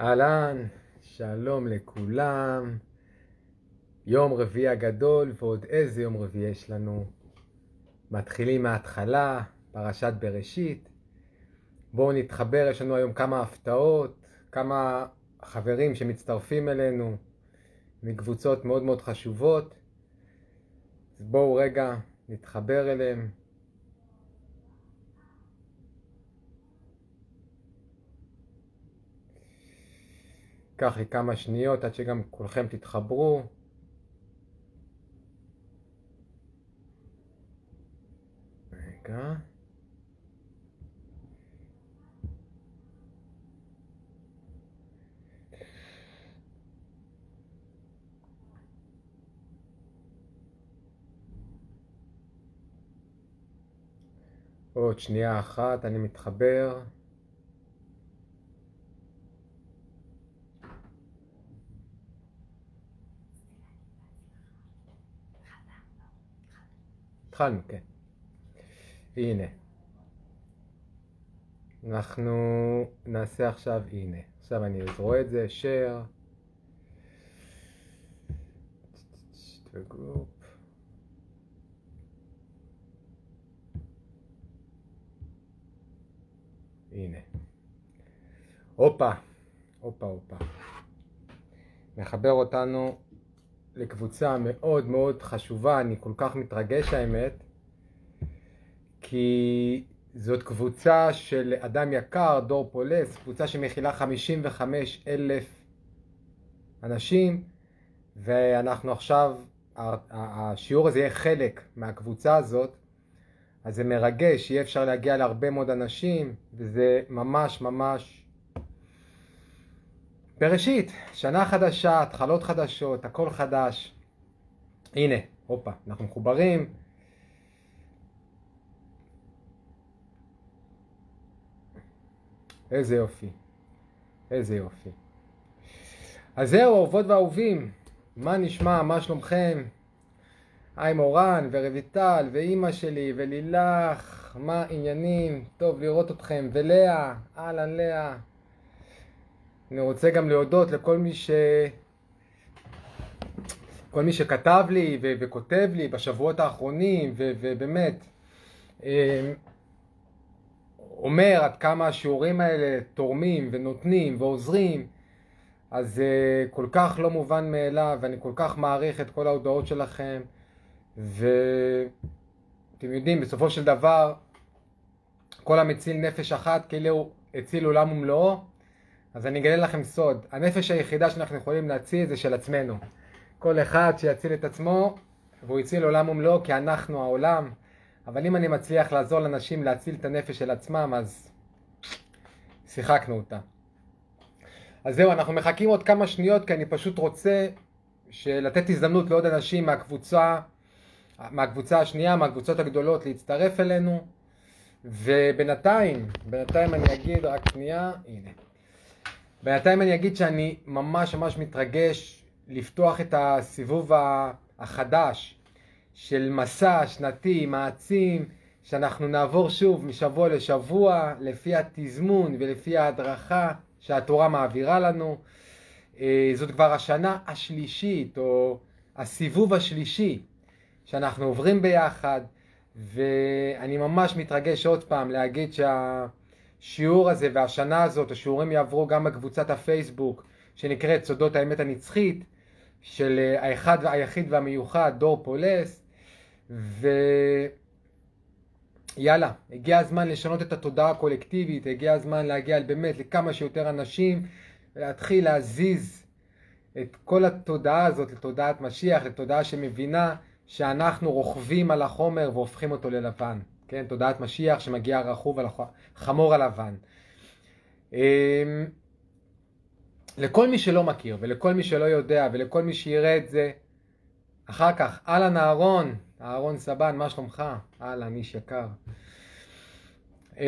אהלן, שלום לכולם. יום רביעי הגדול, ועוד איזה יום רביעי יש לנו. מתחילים מההתחלה, פרשת בראשית. בואו נתחבר, יש לנו היום כמה הפתעות, כמה חברים שמצטרפים אלינו מקבוצות מאוד מאוד חשובות. אז בואו רגע נתחבר אליהם. ייקח לי כמה שניות עד שגם כולכם תתחברו. רגע. עוד שנייה אחת, אני מתחבר. התחלנו, כן. הנה. אנחנו נעשה עכשיו, הנה. עכשיו אני רואה את זה, share. הנה. הופה, הופה, הופה. מחבר אותנו לקבוצה מאוד מאוד חשובה, אני כל כך מתרגש האמת, כי זאת קבוצה של אדם יקר, דור פולס, קבוצה שמכילה 55 אלף אנשים, ואנחנו עכשיו, השיעור הזה יהיה חלק מהקבוצה הזאת, אז זה מרגש, יהיה אפשר להגיע להרבה מאוד אנשים, וזה ממש ממש בראשית, שנה חדשה, התחלות חדשות, הכל חדש. הנה, הופה, אנחנו מחוברים. איזה יופי, איזה יופי. אז זהו, אהובות ואהובים, מה נשמע, מה שלומכם? היי מורן ורויטל ואימא שלי ולילך, מה עניינים? טוב לראות אתכם. ולאה, אהלן לאה. אני רוצה גם להודות לכל מי ש... כל מי שכתב לי ו- וכותב לי בשבועות האחרונים, ו- ובאמת אה, אומר עד כמה השיעורים האלה תורמים ונותנים ועוזרים, אז זה אה, כל כך לא מובן מאליו, ואני כל כך מעריך את כל ההודעות שלכם, ואתם יודעים, בסופו של דבר, כל המציל נפש אחת כאילו הציל עולם ומלואו, אז אני אגלה לכם סוד, הנפש היחידה שאנחנו יכולים להציל זה של עצמנו. כל אחד שיציל את עצמו, והוא הציל עולם ומלואו כי אנחנו העולם, אבל אם אני מצליח לעזור לאנשים להציל את הנפש של עצמם, אז שיחקנו אותה. אז זהו, אנחנו מחכים עוד כמה שניות כי אני פשוט רוצה לתת הזדמנות לעוד אנשים מהקבוצה, מהקבוצה השנייה, מהקבוצות הגדולות להצטרף אלינו. ובינתיים, בינתיים אני אגיד רק שנייה, הנה. בינתיים אני אגיד שאני ממש ממש מתרגש לפתוח את הסיבוב החדש של מסע שנתי מעצים, שאנחנו נעבור שוב משבוע לשבוע לפי התזמון ולפי ההדרכה שהתורה מעבירה לנו. אה, זאת כבר השנה השלישית או הסיבוב השלישי שאנחנו עוברים ביחד, ואני ממש מתרגש עוד פעם להגיד שה... השיעור הזה והשנה הזאת, השיעורים יעברו גם בקבוצת הפייסבוק שנקראת סודות האמת הנצחית של אה, האחד והיחיד והמיוחד דור פולס ויאללה, הגיע הזמן לשנות את התודעה הקולקטיבית, הגיע הזמן להגיע באמת לכמה שיותר אנשים ולהתחיל להזיז את כל התודעה הזאת לתודעת משיח, לתודעה שמבינה שאנחנו רוכבים על החומר והופכים אותו ללבן. כן, תודעת משיח שמגיע רכוב על החמור הלבן. אמ, לכל מי שלא מכיר ולכל מי שלא יודע ולכל מי שיראה את זה אחר כך, אהלן אהרון, אהרון סבן, מה שלומך? אהלן, איש יקר. אמ,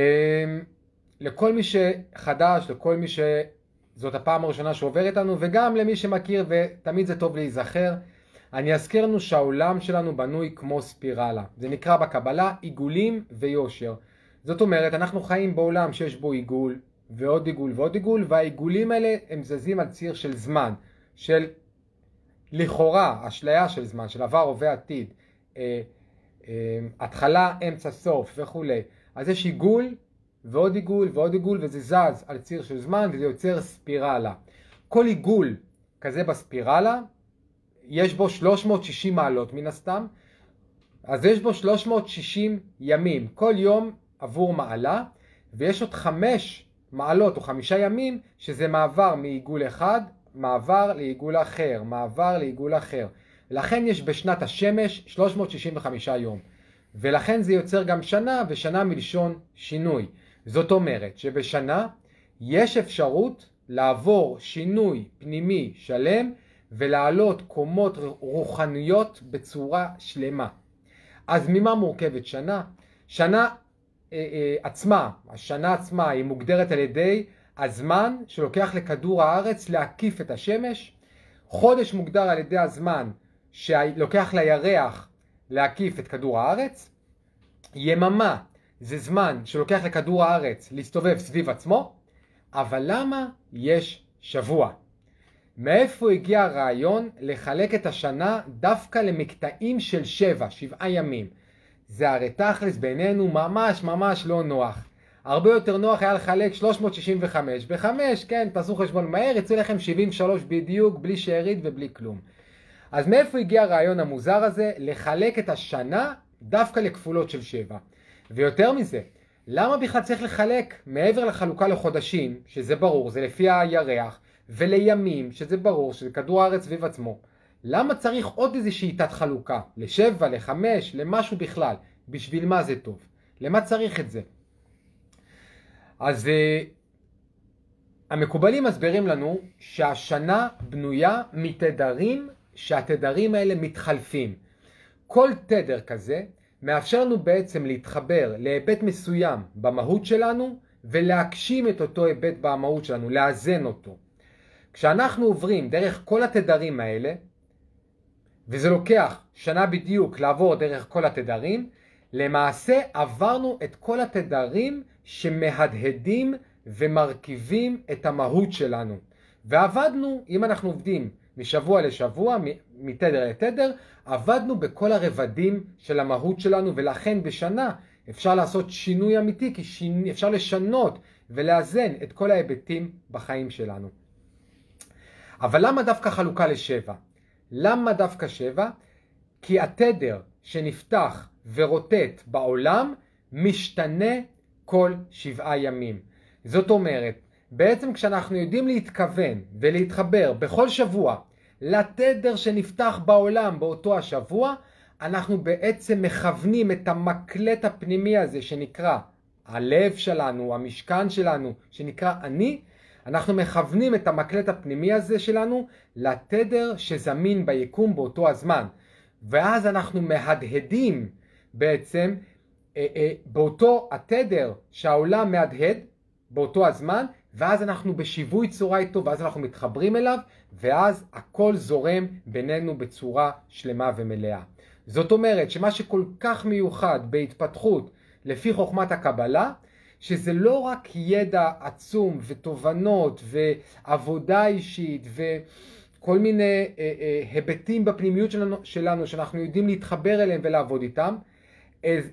לכל מי שחדש, לכל מי שזאת הפעם הראשונה שעובר איתנו וגם למי שמכיר ותמיד זה טוב להיזכר. אני אזכיר לנו שהעולם שלנו בנוי כמו ספירלה. זה נקרא בקבלה עיגולים ויושר. זאת אומרת, אנחנו חיים בעולם שיש בו עיגול ועוד עיגול ועוד עיגול, והעיגולים האלה הם זזים על ציר של זמן, של לכאורה אשליה של זמן, של עבר, הווה, עתיד, אה, אה, התחלה, אמצע, סוף וכולי. אז יש עיגול ועוד עיגול ועוד עיגול וזה זז על ציר של זמן וזה יוצר ספירלה. כל עיגול כזה בספירלה יש בו 360 מעלות מן הסתם, אז יש בו 360 ימים, כל יום עבור מעלה, ויש עוד חמש מעלות או חמישה ימים שזה מעבר מעיגול אחד, מעבר לעיגול אחר, מעבר לעיגול אחר. לכן יש בשנת השמש 365 יום. ולכן זה יוצר גם שנה, ושנה מלשון שינוי. זאת אומרת שבשנה יש אפשרות לעבור שינוי פנימי שלם ולעלות קומות רוחניות בצורה שלמה. אז ממה מורכבת שנה? שנה אה, אה, עצמה, השנה עצמה היא מוגדרת על ידי הזמן שלוקח לכדור הארץ להקיף את השמש, חודש מוגדר על ידי הזמן שלוקח לירח להקיף את כדור הארץ, יממה זה זמן שלוקח לכדור הארץ להסתובב סביב עצמו, אבל למה יש שבוע? מאיפה הגיע הרעיון לחלק את השנה דווקא למקטעים של שבע, שבעה ימים? זה הרי תכלס בינינו ממש ממש לא נוח. הרבה יותר נוח היה לחלק 365 ב-5, כן, תעשו חשבון מהר, יצא לכם 73 בדיוק, בלי שארית ובלי כלום. אז מאיפה הגיע הרעיון המוזר הזה לחלק את השנה דווקא לכפולות של 7? ויותר מזה, למה בכלל צריך לחלק מעבר לחלוקה לחודשים, שזה ברור, זה לפי הירח, ולימים, שזה ברור, שזה כדור הארץ סביב עצמו, למה צריך עוד איזו שיטת חלוקה? לשבע, לחמש, למשהו בכלל? בשביל מה זה טוב? למה צריך את זה? אז uh, המקובלים מסבירים לנו שהשנה בנויה מתדרים שהתדרים האלה מתחלפים. כל תדר כזה מאפשר לנו בעצם להתחבר להיבט מסוים במהות שלנו ולהגשים את אותו היבט במהות שלנו, לאזן אותו. כשאנחנו עוברים דרך כל התדרים האלה, וזה לוקח שנה בדיוק לעבור דרך כל התדרים, למעשה עברנו את כל התדרים שמהדהדים ומרכיבים את המהות שלנו. ועבדנו, אם אנחנו עובדים משבוע לשבוע, מתדר לתדר, עבדנו בכל הרבדים של המהות שלנו, ולכן בשנה אפשר לעשות שינוי אמיתי, כי שיני, אפשר לשנות ולאזן את כל ההיבטים בחיים שלנו. אבל למה דווקא חלוקה לשבע? למה דווקא שבע? כי התדר שנפתח ורוטט בעולם משתנה כל שבעה ימים. זאת אומרת, בעצם כשאנחנו יודעים להתכוון ולהתחבר בכל שבוע לתדר שנפתח בעולם באותו השבוע, אנחנו בעצם מכוונים את המקלט הפנימי הזה שנקרא הלב שלנו, המשכן שלנו, שנקרא אני, אנחנו מכוונים את המקלט הפנימי הזה שלנו לתדר שזמין ביקום באותו הזמן. ואז אנחנו מהדהדים בעצם אה, אה, באותו התדר שהעולם מהדהד באותו הזמן, ואז אנחנו בשיווי צורה איתו, ואז אנחנו מתחברים אליו, ואז הכל זורם בינינו בצורה שלמה ומלאה. זאת אומרת שמה שכל כך מיוחד בהתפתחות לפי חוכמת הקבלה, שזה לא רק ידע עצום ותובנות ועבודה אישית וכל מיני אה, אה, היבטים בפנימיות שלנו, שלנו שאנחנו יודעים להתחבר אליהם ולעבוד איתם,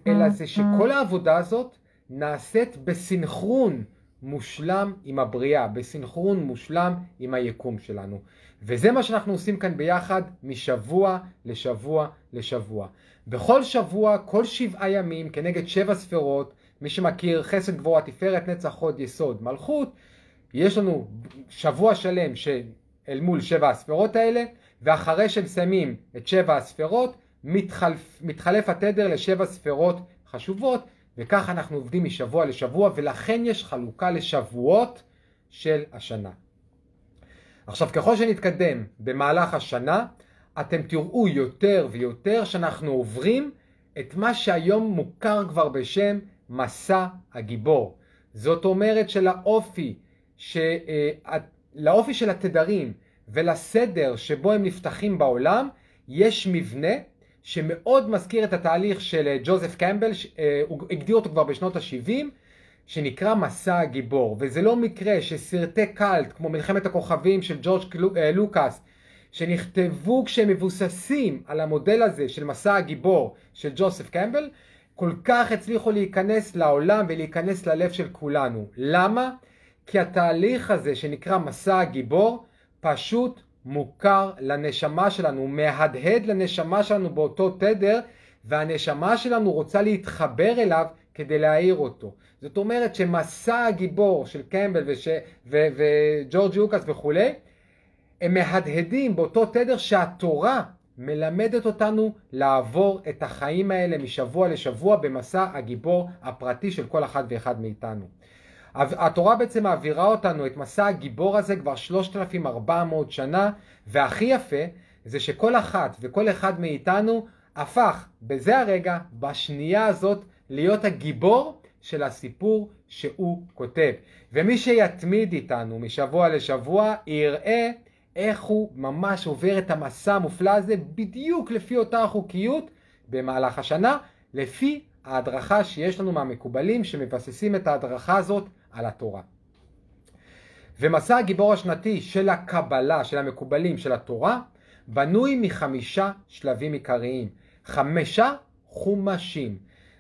אלא זה שכל העבודה הזאת נעשית בסנכרון מושלם עם הבריאה, בסנכרון מושלם עם היקום שלנו. וזה מה שאנחנו עושים כאן ביחד משבוע לשבוע לשבוע. בכל שבוע, כל שבעה ימים, כנגד שבע ספרות, מי שמכיר חסד גבורה תפארת נצח חוד יסוד מלכות, יש לנו שבוע שלם אל מול שבע הספרות האלה, ואחרי שמסיימים את שבע הספרות, מתחלף, מתחלף התדר לשבע ספרות חשובות, וכך אנחנו עובדים משבוע לשבוע, ולכן יש חלוקה לשבועות של השנה. עכשיו, ככל שנתקדם במהלך השנה, אתם תראו יותר ויותר שאנחנו עוברים את מה שהיום מוכר כבר בשם מסע הגיבור. זאת אומרת שלאופי. אה, לאופי של התדרים ולסדר שבו הם נפתחים בעולם, יש מבנה שמאוד מזכיר את התהליך של אה, ג'וזף קמבל, אה, הוא הגדיר אותו כבר בשנות ה-70, שנקרא מסע הגיבור, וזה לא מקרה שסרטי קאלט כמו מלחמת הכוכבים של ג'ורג' לוקאס, שנכתבו כשהם מבוססים על המודל הזה של מסע הגיבור של ג'וסף קמבל, כל כך הצליחו להיכנס לעולם ולהיכנס ללב של כולנו. למה? כי התהליך הזה שנקרא מסע הגיבור פשוט מוכר לנשמה שלנו, הוא מהדהד לנשמה שלנו באותו תדר והנשמה שלנו רוצה להתחבר אליו כדי להעיר אותו. זאת אומרת שמסע הגיבור של קמבל וש... ו... וג'ורג' לוקאס וכולי, הם מהדהדים באותו תדר שהתורה מלמדת אותנו לעבור את החיים האלה משבוע לשבוע במסע הגיבור הפרטי של כל אחד ואחד מאיתנו. התורה בעצם מעבירה אותנו את מסע הגיבור הזה כבר 3,400 שנה, והכי יפה זה שכל אחת וכל אחד מאיתנו הפך בזה הרגע, בשנייה הזאת, להיות הגיבור של הסיפור שהוא כותב. ומי שיתמיד איתנו משבוע לשבוע יראה איך הוא ממש עובר את המסע המופלא הזה בדיוק לפי אותה החוקיות במהלך השנה, לפי ההדרכה שיש לנו מהמקובלים שמבססים את ההדרכה הזאת על התורה. ומסע הגיבור השנתי של הקבלה, של המקובלים, של התורה, בנוי מחמישה שלבים עיקריים. חמישה חומשים.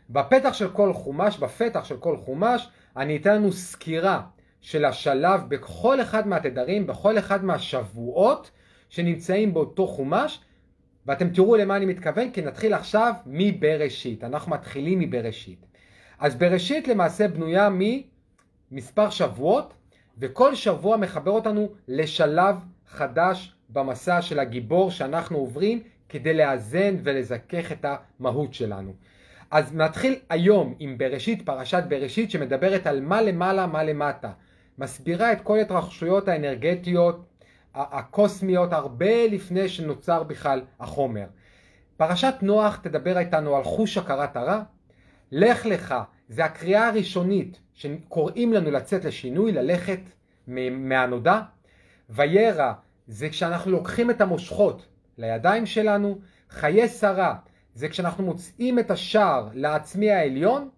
בפתח של כל חומש, בפתח של כל חומש, אני אתן לנו סקירה של השלב בכל אחד מהתדרים, בכל אחד מהשבועות שנמצאים באותו חומש, ואתם תראו למה אני מתכוון, כי נתחיל עכשיו מבראשית. אנחנו מתחילים מבראשית. אז בראשית למעשה בנויה ממספר שבועות, וכל שבוע מחבר אותנו לשלב חדש במסע של הגיבור שאנחנו עוברים כדי לאזן ולזכך את המהות שלנו. אז נתחיל היום עם בראשית, פרשת בראשית, שמדברת על מה למעלה, מה למטה. מסבירה את כל התרחשויות האנרגטיות הקוסמיות הרבה לפני שנוצר בכלל החומר. פרשת נוח תדבר איתנו על חוש הכרת הרע. לך לך, זה הקריאה הראשונית שקוראים לנו לצאת לשינוי, ללכת מהנודע. וירא, זה כשאנחנו לוקחים את המושכות לידיים שלנו. חיי שרה, זה כשאנחנו מוצאים את השער לעצמי העליון.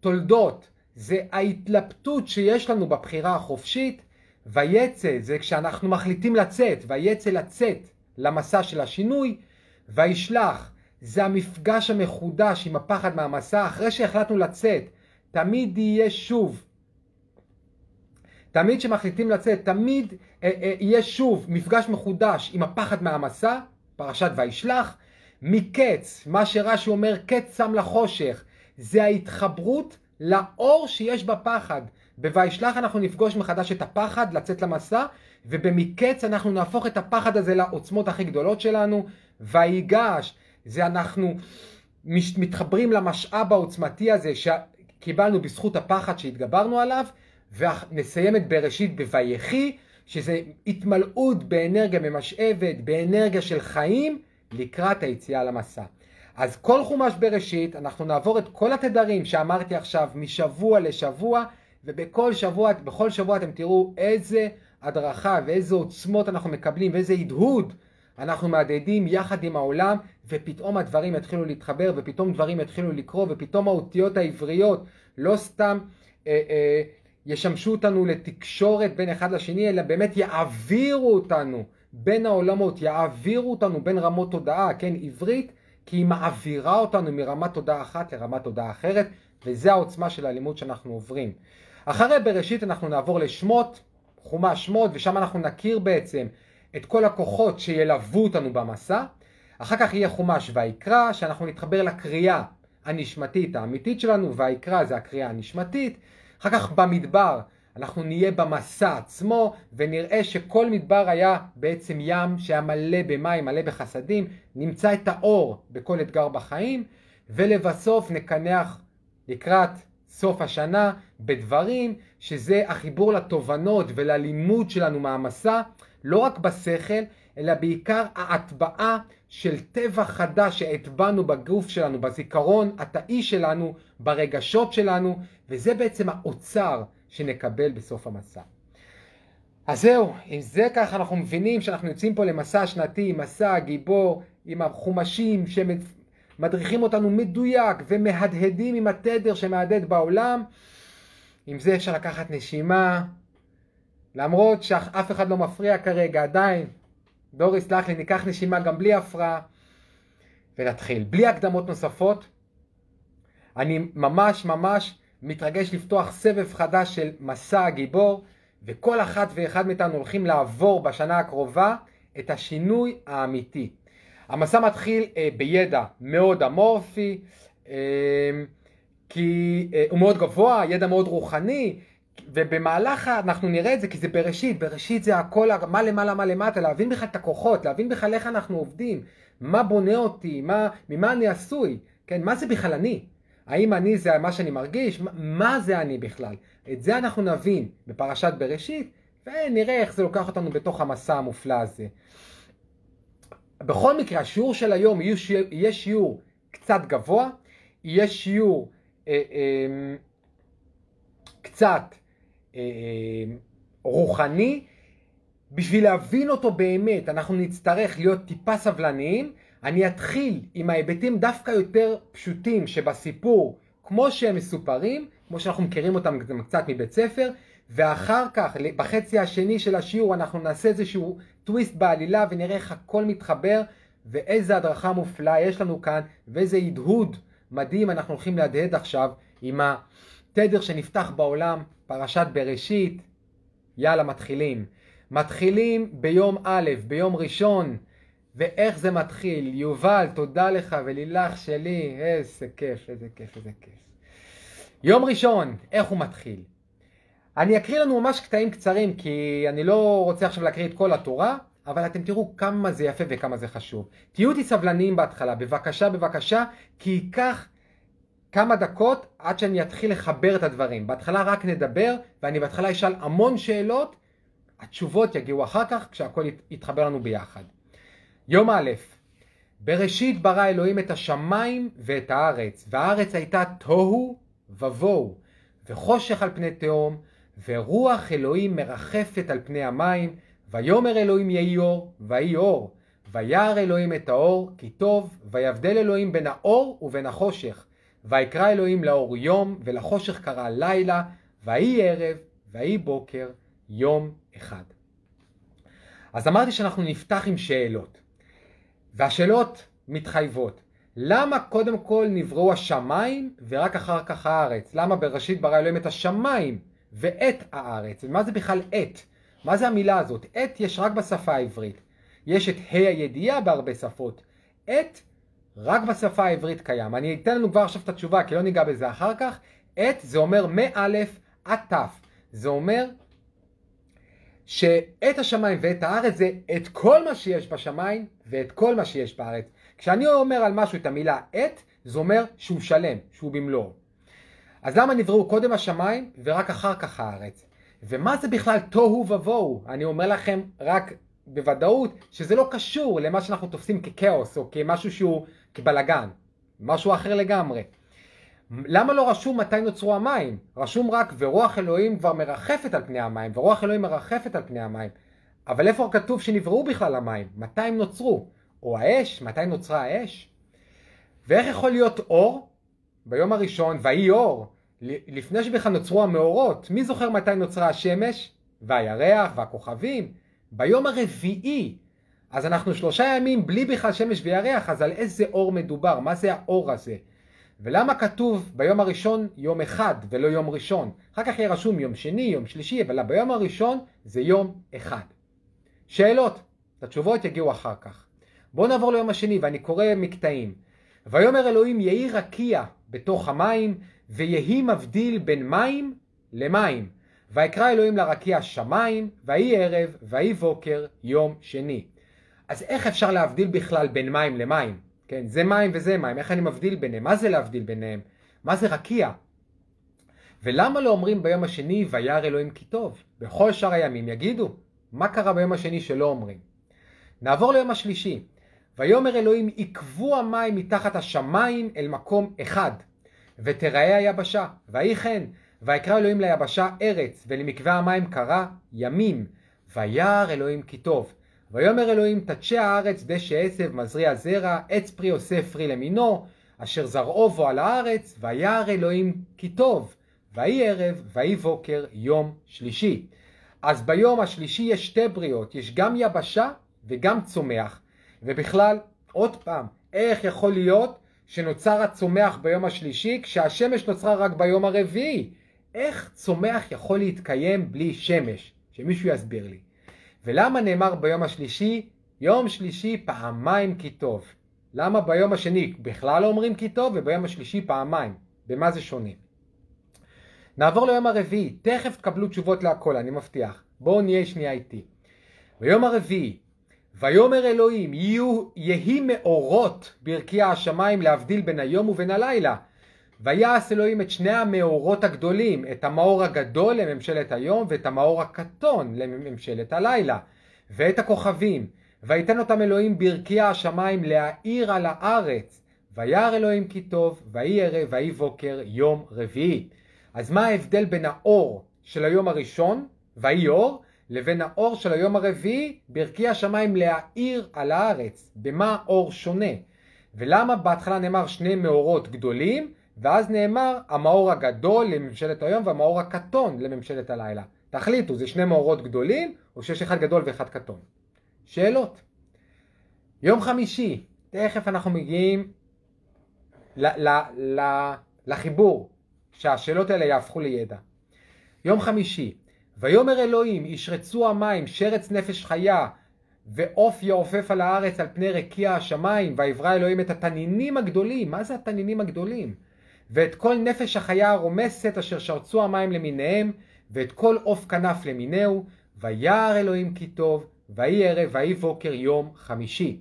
תולדות, זה ההתלבטות שיש לנו בבחירה החופשית, ויצא זה כשאנחנו מחליטים לצאת, ויצא לצאת למסע של השינוי, וישלח זה המפגש המחודש עם הפחד מהמסע, אחרי שהחלטנו לצאת, תמיד יהיה שוב. תמיד כשמחליטים לצאת, תמיד אה, אה, יהיה שוב מפגש מחודש עם הפחד מהמסע, פרשת וישלח. מקץ, מה שרש"י אומר, קץ שם לחושך, זה ההתחברות לאור שיש בפחד. ב"וישלח" אנחנו נפגוש מחדש את הפחד, לצאת למסע, ובמקץ אנחנו נהפוך את הפחד הזה לעוצמות הכי גדולות שלנו. ויגש, זה אנחנו מתחברים למשאב העוצמתי הזה שקיבלנו בזכות הפחד שהתגברנו עליו, ונסיים את בראשית ב"ויחי", שזה התמלאות באנרגיה ממשאבת, באנרגיה של חיים, לקראת היציאה למסע. אז כל חומש בראשית, אנחנו נעבור את כל התדרים שאמרתי עכשיו משבוע לשבוע, ובכל שבוע, בכל שבוע אתם תראו איזה הדרכה ואיזה עוצמות אנחנו מקבלים ואיזה הדהוד אנחנו מהדהדים יחד עם העולם, ופתאום הדברים יתחילו להתחבר, ופתאום דברים יתחילו לקרוא, ופתאום האותיות העבריות לא סתם אה, אה, ישמשו אותנו לתקשורת בין אחד לשני, אלא באמת יעבירו אותנו בין העולמות, יעבירו אותנו בין רמות תודעה, כן, עברית כי היא מעבירה אותנו מרמת תודעה אחת לרמת תודעה אחרת, וזה העוצמה של הלימוד שאנחנו עוברים. אחרי בראשית אנחנו נעבור לשמות, חומש שמות, ושם אנחנו נכיר בעצם את כל הכוחות שילוו אותנו במסע. אחר כך יהיה חומש ויקרא, שאנחנו נתחבר לקריאה הנשמתית האמיתית שלנו, ויקרא זה הקריאה הנשמתית. אחר כך במדבר אנחנו נהיה במסע עצמו ונראה שכל מדבר היה בעצם ים שהיה מלא במים, מלא בחסדים, נמצא את האור בכל אתגר בחיים ולבסוף נקנח לקראת סוף השנה בדברים שזה החיבור לתובנות וללימוד שלנו מהמסע, לא רק בשכל אלא בעיקר ההטבעה של טבע חדש שהטבענו בגוף שלנו, בזיכרון התאי שלנו, ברגשות שלנו, וזה בעצם האוצר שנקבל בסוף המסע. אז זהו, עם זה ככה אנחנו מבינים שאנחנו יוצאים פה למסע שנתי, מסע הגיבור, עם החומשים שמדריכים אותנו מדויק ומהדהדים עם התדר שמהדהד בעולם. עם זה אפשר לקחת נשימה, למרות שאף אחד לא מפריע כרגע, עדיין. דורי, סלח לי, ניקח נשימה גם בלי הפרעה, ונתחיל. בלי הקדמות נוספות, אני ממש ממש מתרגש לפתוח סבב חדש של מסע הגיבור, וכל אחת ואחד מאיתנו הולכים לעבור בשנה הקרובה את השינוי האמיתי. המסע מתחיל אה, בידע מאוד אמורפי, אה, כי אה, הוא מאוד גבוה, ידע מאוד רוחני, ובמהלך אנחנו נראה את זה כי זה בראשית, בראשית זה הכל, מה למעלה מה למטה, להבין בכלל את הכוחות, להבין בכלל איך אנחנו עובדים, מה בונה אותי, מה, ממה אני עשוי, כן, מה זה בכלל אני, האם אני זה מה שאני מרגיש, מה, זה אני בכלל, את זה אנחנו נבין בפרשת בראשית, ונראה איך זה לוקח אותנו בתוך המסע המופלא הזה. בכל מקרה, השיעור של היום יהיה שיעור קצת גבוה, יהיה שיעור אה, אה, קצת אה, רוחני, בשביל להבין אותו באמת אנחנו נצטרך להיות טיפה סבלניים. אני אתחיל עם ההיבטים דווקא יותר פשוטים שבסיפור, כמו שהם מסופרים, כמו שאנחנו מכירים אותם קצת מבית ספר, ואחר כך, בחצי השני של השיעור, אנחנו נעשה איזשהו טוויסט בעלילה ונראה איך הכל מתחבר, ואיזה הדרכה מופלאה יש לנו כאן, ואיזה הדהוד מדהים אנחנו הולכים להדהד עכשיו עם התדר שנפתח בעולם, פרשת בראשית. יאללה, מתחילים. מתחילים ביום א', ביום ראשון, ואיך זה מתחיל? יובל, תודה לך, ולילך שלי, איזה כיף, איזה כיף, איזה כיף. יום ראשון, איך הוא מתחיל? אני אקריא לנו ממש קטעים קצרים, כי אני לא רוצה עכשיו להקריא את כל התורה, אבל אתם תראו כמה זה יפה וכמה זה חשוב. תהיו איתי סבלניים בהתחלה, בבקשה, בבקשה, כי ייקח כמה דקות עד שאני אתחיל לחבר את הדברים. בהתחלה רק נדבר, ואני בהתחלה אשאל המון שאלות, התשובות יגיעו אחר כך, כשהכל יתחבר לנו ביחד. יום א', בראשית ברא אלוהים את השמיים ואת הארץ, והארץ הייתה תוהו ובוהו, וחושך על פני תהום, ורוח אלוהים מרחפת על פני המים, ויאמר אלוהים יהי אור, ויהי אור. וירא אלוהים את האור, כי טוב, ויבדל אלוהים בין האור ובין החושך. ויקרא אלוהים לאור יום, ולחושך קרא לילה, ויהי ערב, ויהי בוקר, יום אחד. אז אמרתי שאנחנו נפתח עם שאלות. והשאלות מתחייבות. למה קודם כל נבראו השמיים ורק אחר כך הארץ? למה בראשית ברא אלוהים את השמיים ואת הארץ? ומה זה בכלל את? מה זה המילה הזאת? את יש רק בשפה העברית. יש את ה' הידיעה בהרבה שפות. את רק בשפה העברית קיים. אני אתן לנו כבר עכשיו את התשובה כי לא ניגע בזה אחר כך. את זה אומר מא' עד ת'. זה אומר שאת השמיים ואת הארץ זה את כל מה שיש בשמיים ואת כל מה שיש בארץ. כשאני אומר על משהו את המילה את, זה אומר שהוא שלם, שהוא במלואו. אז למה נבראו קודם השמיים ורק אחר כך הארץ? ומה זה בכלל תוהו ובוהו? אני אומר לכם רק בוודאות שזה לא קשור למה שאנחנו תופסים ככאוס או כמשהו שהוא כבלגן, משהו אחר לגמרי. למה לא רשום מתי נוצרו המים? רשום רק ורוח אלוהים כבר מרחפת על פני המים, ורוח אלוהים מרחפת על פני המים. אבל איפה כתוב שנבראו בכלל המים? מתי הם נוצרו? או האש? מתי נוצרה האש? ואיך יכול להיות אור ביום הראשון, ויהי אור, לפני שבכלל נוצרו המאורות? מי זוכר מתי נוצרה השמש? והירח והכוכבים? ביום הרביעי. אז אנחנו שלושה ימים בלי בכלל שמש וירח, אז על איזה אור מדובר? מה זה האור הזה? ולמה כתוב ביום הראשון יום אחד ולא יום ראשון? אחר כך יהיה רשום יום שני, יום שלישי, אבל ביום הראשון זה יום אחד. שאלות, התשובות יגיעו אחר כך. בואו נעבור ליום השני ואני קורא מקטעים. ויאמר אלוהים יהי רקיע בתוך המים ויהי מבדיל בין מים למים. ויקרא אלוהים לרקיע שמיים ויהי ערב ויהי בוקר יום שני. אז איך אפשר להבדיל בכלל בין מים למים? כן, זה מים וזה מים, איך אני מבדיל ביניהם? מה זה להבדיל ביניהם? מה זה רקיע? ולמה לא אומרים ביום השני וירא אלוהים כי טוב? בכל שאר הימים יגידו. מה קרה ביום השני שלא אומרים? נעבור ליום השלישי. ויאמר אלוהים עקבו המים מתחת השמיים אל מקום אחד ותראה היבשה ויהי כן ויקרא אלוהים ליבשה ארץ ולמקווה המים קרא ימים וירא אלוהים כי טוב ויאמר אלוהים תדשא הארץ דשא עשב מזריע זרע עץ פרי עושה פרי למינו אשר זרעו בו על הארץ וירא אלוהים כי טוב ויהי ערב, ויהי בוקר, יום שלישי. אז ביום השלישי יש שתי בריאות, יש גם יבשה וגם צומח. ובכלל, עוד פעם, איך יכול להיות שנוצר הצומח ביום השלישי כשהשמש נוצרה רק ביום הרביעי? איך צומח יכול להתקיים בלי שמש? שמישהו יסביר לי. ולמה נאמר ביום השלישי, יום שלישי פעמיים כי טוב? למה ביום השני בכלל לא אומרים כי טוב וביום השלישי פעמיים? במה זה שונה? נעבור ליום הרביעי, תכף תקבלו תשובות להכל, אני מבטיח. בואו נהיה שנייה איתי. ביום הרביעי, ויאמר אלוהים, יהיו, יהי מאורות ברקיע השמיים להבדיל בין היום ובין הלילה. ויעש אלוהים את שני המאורות הגדולים, את המאור הגדול לממשלת היום ואת המאור הקטון לממשלת הלילה, ואת הכוכבים, ויתן אותם אלוהים ברקיע השמיים להאיר על הארץ. וירא אלוהים כי טוב, ויהי ערב, ויהי בוקר, יום רביעי. אז מה ההבדל בין האור של היום הראשון, ויהי אור, לבין האור של היום הרביעי, ברקיע השמיים להאיר על הארץ? במה אור שונה? ולמה בהתחלה נאמר שני מאורות גדולים, ואז נאמר המאור הגדול לממשלת היום והמאור הקטון לממשלת הלילה. תחליטו, זה שני מאורות גדולים, או שיש אחד גדול ואחד קטון? שאלות. יום חמישי, תכף אנחנו מגיעים ל- ל- ל- לחיבור, שהשאלות האלה יהפכו לידע. יום חמישי, ויאמר אלוהים, ישרצו המים, שרץ נפש חיה, ועוף יעופף על הארץ על פני רקיע השמיים, ויברא אלוהים את התנינים הגדולים. מה זה התנינים הגדולים? ואת כל נפש החיה הרומסת אשר שרצו המים למיניהם, ואת כל עוף כנף למינהו, וירא אלוהים כי טוב, ויהי ערב, ויהי בוקר יום חמישי.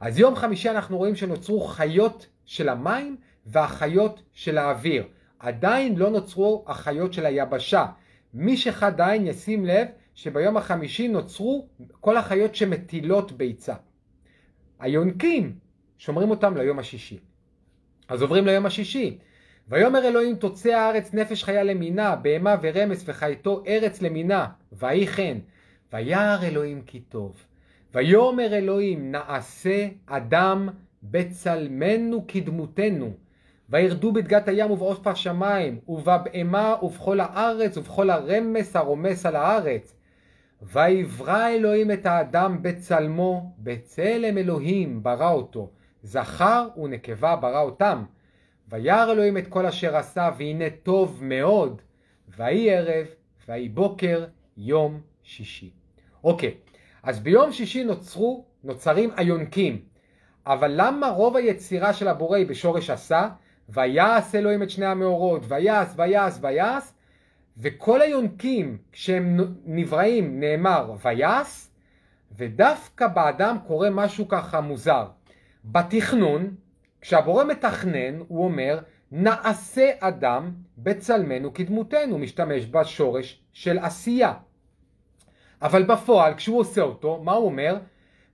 אז יום חמישי אנחנו רואים שנוצרו חיות של המים והחיות של האוויר. עדיין לא נוצרו החיות של היבשה. מי שחד עין ישים לב שביום החמישי נוצרו כל החיות שמטילות ביצה. היונקים, שומרים אותם ליום השישי. אז עוברים ליום השישי. ויאמר אלוהים תוצא הארץ נפש חיה למינה, בהמה ורמס וחייתו ארץ למינה, ויהי כן. וירא אלוהים כי טוב. ויאמר אלוהים נעשה אדם בצלמנו כדמותנו. וירדו בדגת הים ובעוף השמיים, ובבהמה ובכל הארץ ובכל הרמס הרומס על הארץ. ויברא אלוהים את האדם בצלמו, בצלם אלוהים ברא אותו, זכר ונקבה ברא אותם. וירא אלוהים את כל אשר עשה, והנה טוב מאוד. ויהי ערב, ויהי בוקר, יום שישי. אוקיי, אז ביום שישי נוצרו, נוצרים היונקים. אבל למה רוב היצירה של הבורא היא בשורש עשה? ויעש אלוהים את שני המאורות, ויעש, ויעש, ויעש, וכל היונקים, כשהם נבראים, נאמר ויעש, ודווקא באדם קורה משהו ככה מוזר. בתכנון, כשהבורא מתכנן, הוא אומר, נעשה אדם בצלמנו כדמותנו, משתמש בשורש של עשייה. אבל בפועל, כשהוא עושה אותו, מה הוא אומר?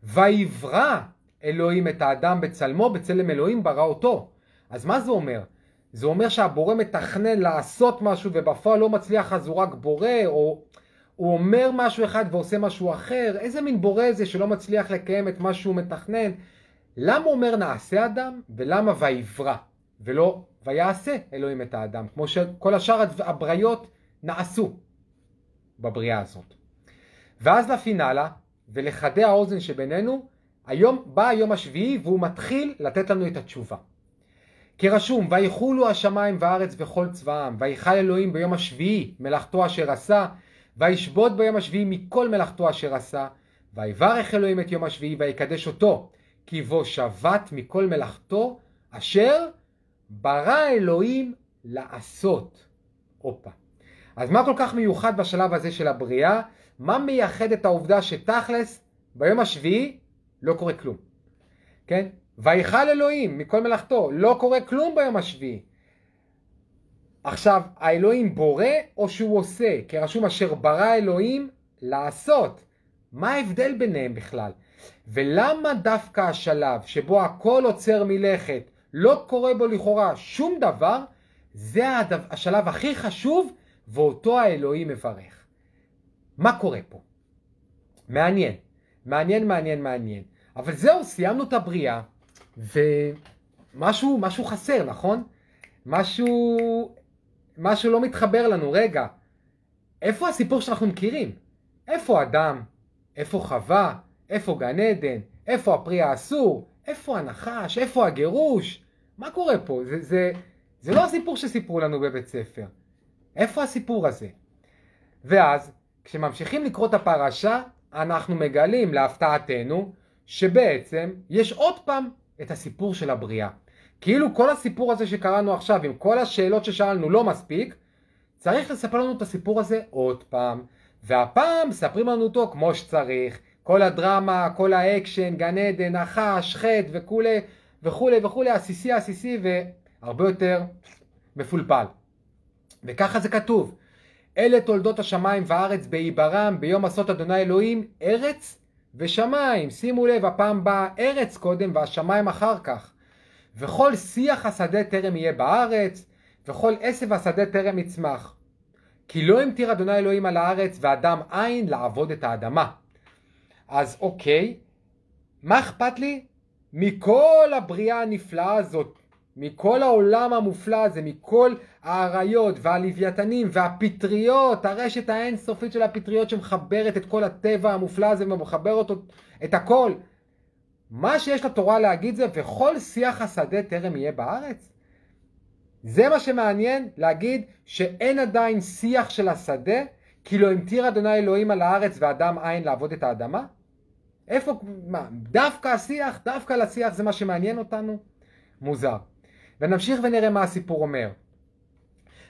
ויברא אלוהים את האדם בצלמו, בצלם אלוהים ברא אותו. אז מה זה אומר? זה אומר שהבורא מתכנן לעשות משהו ובפועל לא מצליח אז הוא רק בורא, או הוא אומר משהו אחד ועושה משהו אחר. איזה מין בורא זה שלא מצליח לקיים את מה שהוא מתכנן? למה אומר נעשה אדם, ולמה ויברא, ולא ויעשה אלוהים את האדם, כמו שכל השאר הבריות נעשו בבריאה הזאת. ואז לפינאלה, ולחדי האוזן שבינינו, היום בא היום השביעי והוא מתחיל לתת לנו את התשובה. כי רשום, ויחולו השמיים והארץ וכל צבאם, ויכל אלוהים ביום השביעי מלאכתו אשר עשה, וישבות ביום השביעי מכל מלאכתו אשר עשה, ויברך אלוהים את יום השביעי ויקדש אותו, כי בו שבת מכל מלאכתו אשר ברא אלוהים לעשות. הופה. אז מה כל כך מיוחד בשלב הזה של הבריאה? מה מייחד את העובדה שתכלס ביום השביעי לא קורה כלום? כן? ויכל אלוהים מכל מלאכתו, לא קורה כלום ביום השביעי. עכשיו, האלוהים בורא או שהוא עושה? כי רשום אשר ברא אלוהים לעשות. מה ההבדל ביניהם בכלל? ולמה דווקא השלב שבו הכל עוצר מלכת, לא קורה בו לכאורה שום דבר, זה השלב הכי חשוב ואותו האלוהים מברך. מה קורה פה? מעניין, מעניין, מעניין, מעניין. אבל זהו, סיימנו את הבריאה, ומשהו משהו חסר, נכון? משהו... משהו לא מתחבר לנו, רגע. איפה הסיפור שאנחנו מכירים? איפה אדם? איפה חווה? איפה גן עדן? איפה הפרי האסור? איפה הנחש? איפה הגירוש? מה קורה פה? זה, זה, זה לא הסיפור שסיפרו לנו בבית ספר. איפה הסיפור הזה? ואז, כשממשיכים לקרוא את הפרשה, אנחנו מגלים להפתעתנו שבעצם יש עוד פעם את הסיפור של הבריאה. כאילו כל הסיפור הזה שקראנו עכשיו, עם כל השאלות ששאלנו לא מספיק, צריך לספר לנו את הסיפור הזה עוד פעם. והפעם מספרים לנו אותו כמו שצריך. כל הדרמה, כל האקשן, גן עדן, נחש, חטא וכולי וכולי וכולי, עסיסי עסיסי והרבה יותר מפולפל. וככה זה כתוב. אלה תולדות השמיים והארץ בעיברם ביום עשות אדוני אלוהים ארץ ושמיים. שימו לב, הפעם באה ארץ קודם והשמיים אחר כך. וכל שיח השדה טרם יהיה בארץ, וכל עשב השדה טרם יצמח. כי לא המטיר אדוני אלוהים על הארץ ואדם אין לעבוד את האדמה. אז אוקיי, מה אכפת לי מכל הבריאה הנפלאה הזאת, מכל העולם המופלא הזה, מכל האריות והלוויתנים והפטריות, הרשת האינסופית של הפטריות שמחברת את כל הטבע המופלא הזה ומחברת את הכל. מה שיש לתורה להגיד זה, וכל שיח השדה טרם יהיה בארץ? זה מה שמעניין להגיד שאין עדיין שיח של השדה, כי לא המטיר אדוני אלוהים על הארץ ואדם אין לעבוד את האדמה? איפה, מה, דווקא השיח, דווקא לשיח זה מה שמעניין אותנו? מוזר. ונמשיך ונראה מה הסיפור אומר.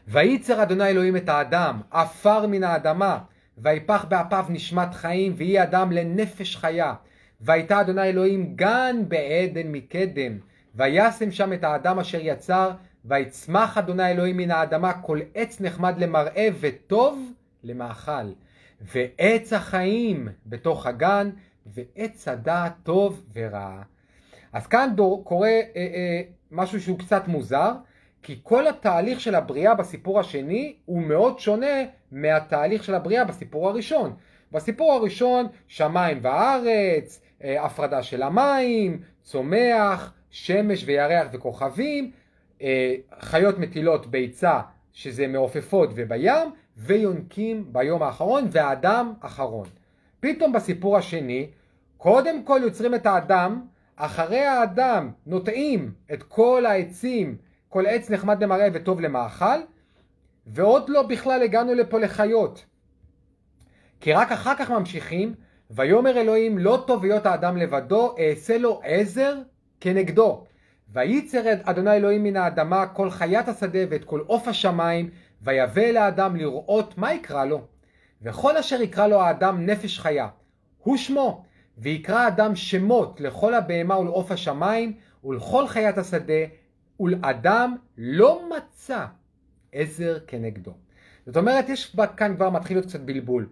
וייצר אדוני אלוהים את האדם, עפר מן האדמה, ויפח באפיו נשמת חיים, ויהי אדם לנפש חיה. והייתה אדוני אלוהים גן בעדן מקדם, וישם שם את האדם אשר יצר, ויצמח אדוני אלוהים מן האדמה כל עץ נחמד למראה וטוב למאכל. ועץ החיים בתוך הגן, ועץ הדעת טוב ורע. אז כאן דור, קורה אה, אה, משהו שהוא קצת מוזר, כי כל התהליך של הבריאה בסיפור השני הוא מאוד שונה מהתהליך של הבריאה בסיפור הראשון. בסיפור הראשון, שמיים וארץ, אה, הפרדה של המים, צומח, שמש וירח וכוכבים, אה, חיות מטילות ביצה שזה מעופפות ובים, ויונקים ביום האחרון, והאדם אחרון. פתאום בסיפור השני, קודם כל יוצרים את האדם, אחרי האדם נוטעים את כל העצים, כל עץ נחמד למראה וטוב למאכל, ועוד לא בכלל הגענו לפה לחיות. כי רק אחר כך ממשיכים, ויאמר אלוהים לא טוב היות האדם לבדו, אעשה לו עזר כנגדו. וייצר אדוני אלוהים מן האדמה כל חיית השדה ואת כל עוף השמיים, ויבא אל האדם לראות מה יקרא לו. וכל אשר יקרא לו האדם נפש חיה, הוא שמו. ויקרא האדם שמות לכל הבהמה ולעוף השמיים ולכל חיית השדה, ולאדם לא מצא עזר כנגדו. זאת אומרת, יש כאן כבר מתחיל להיות קצת בלבול.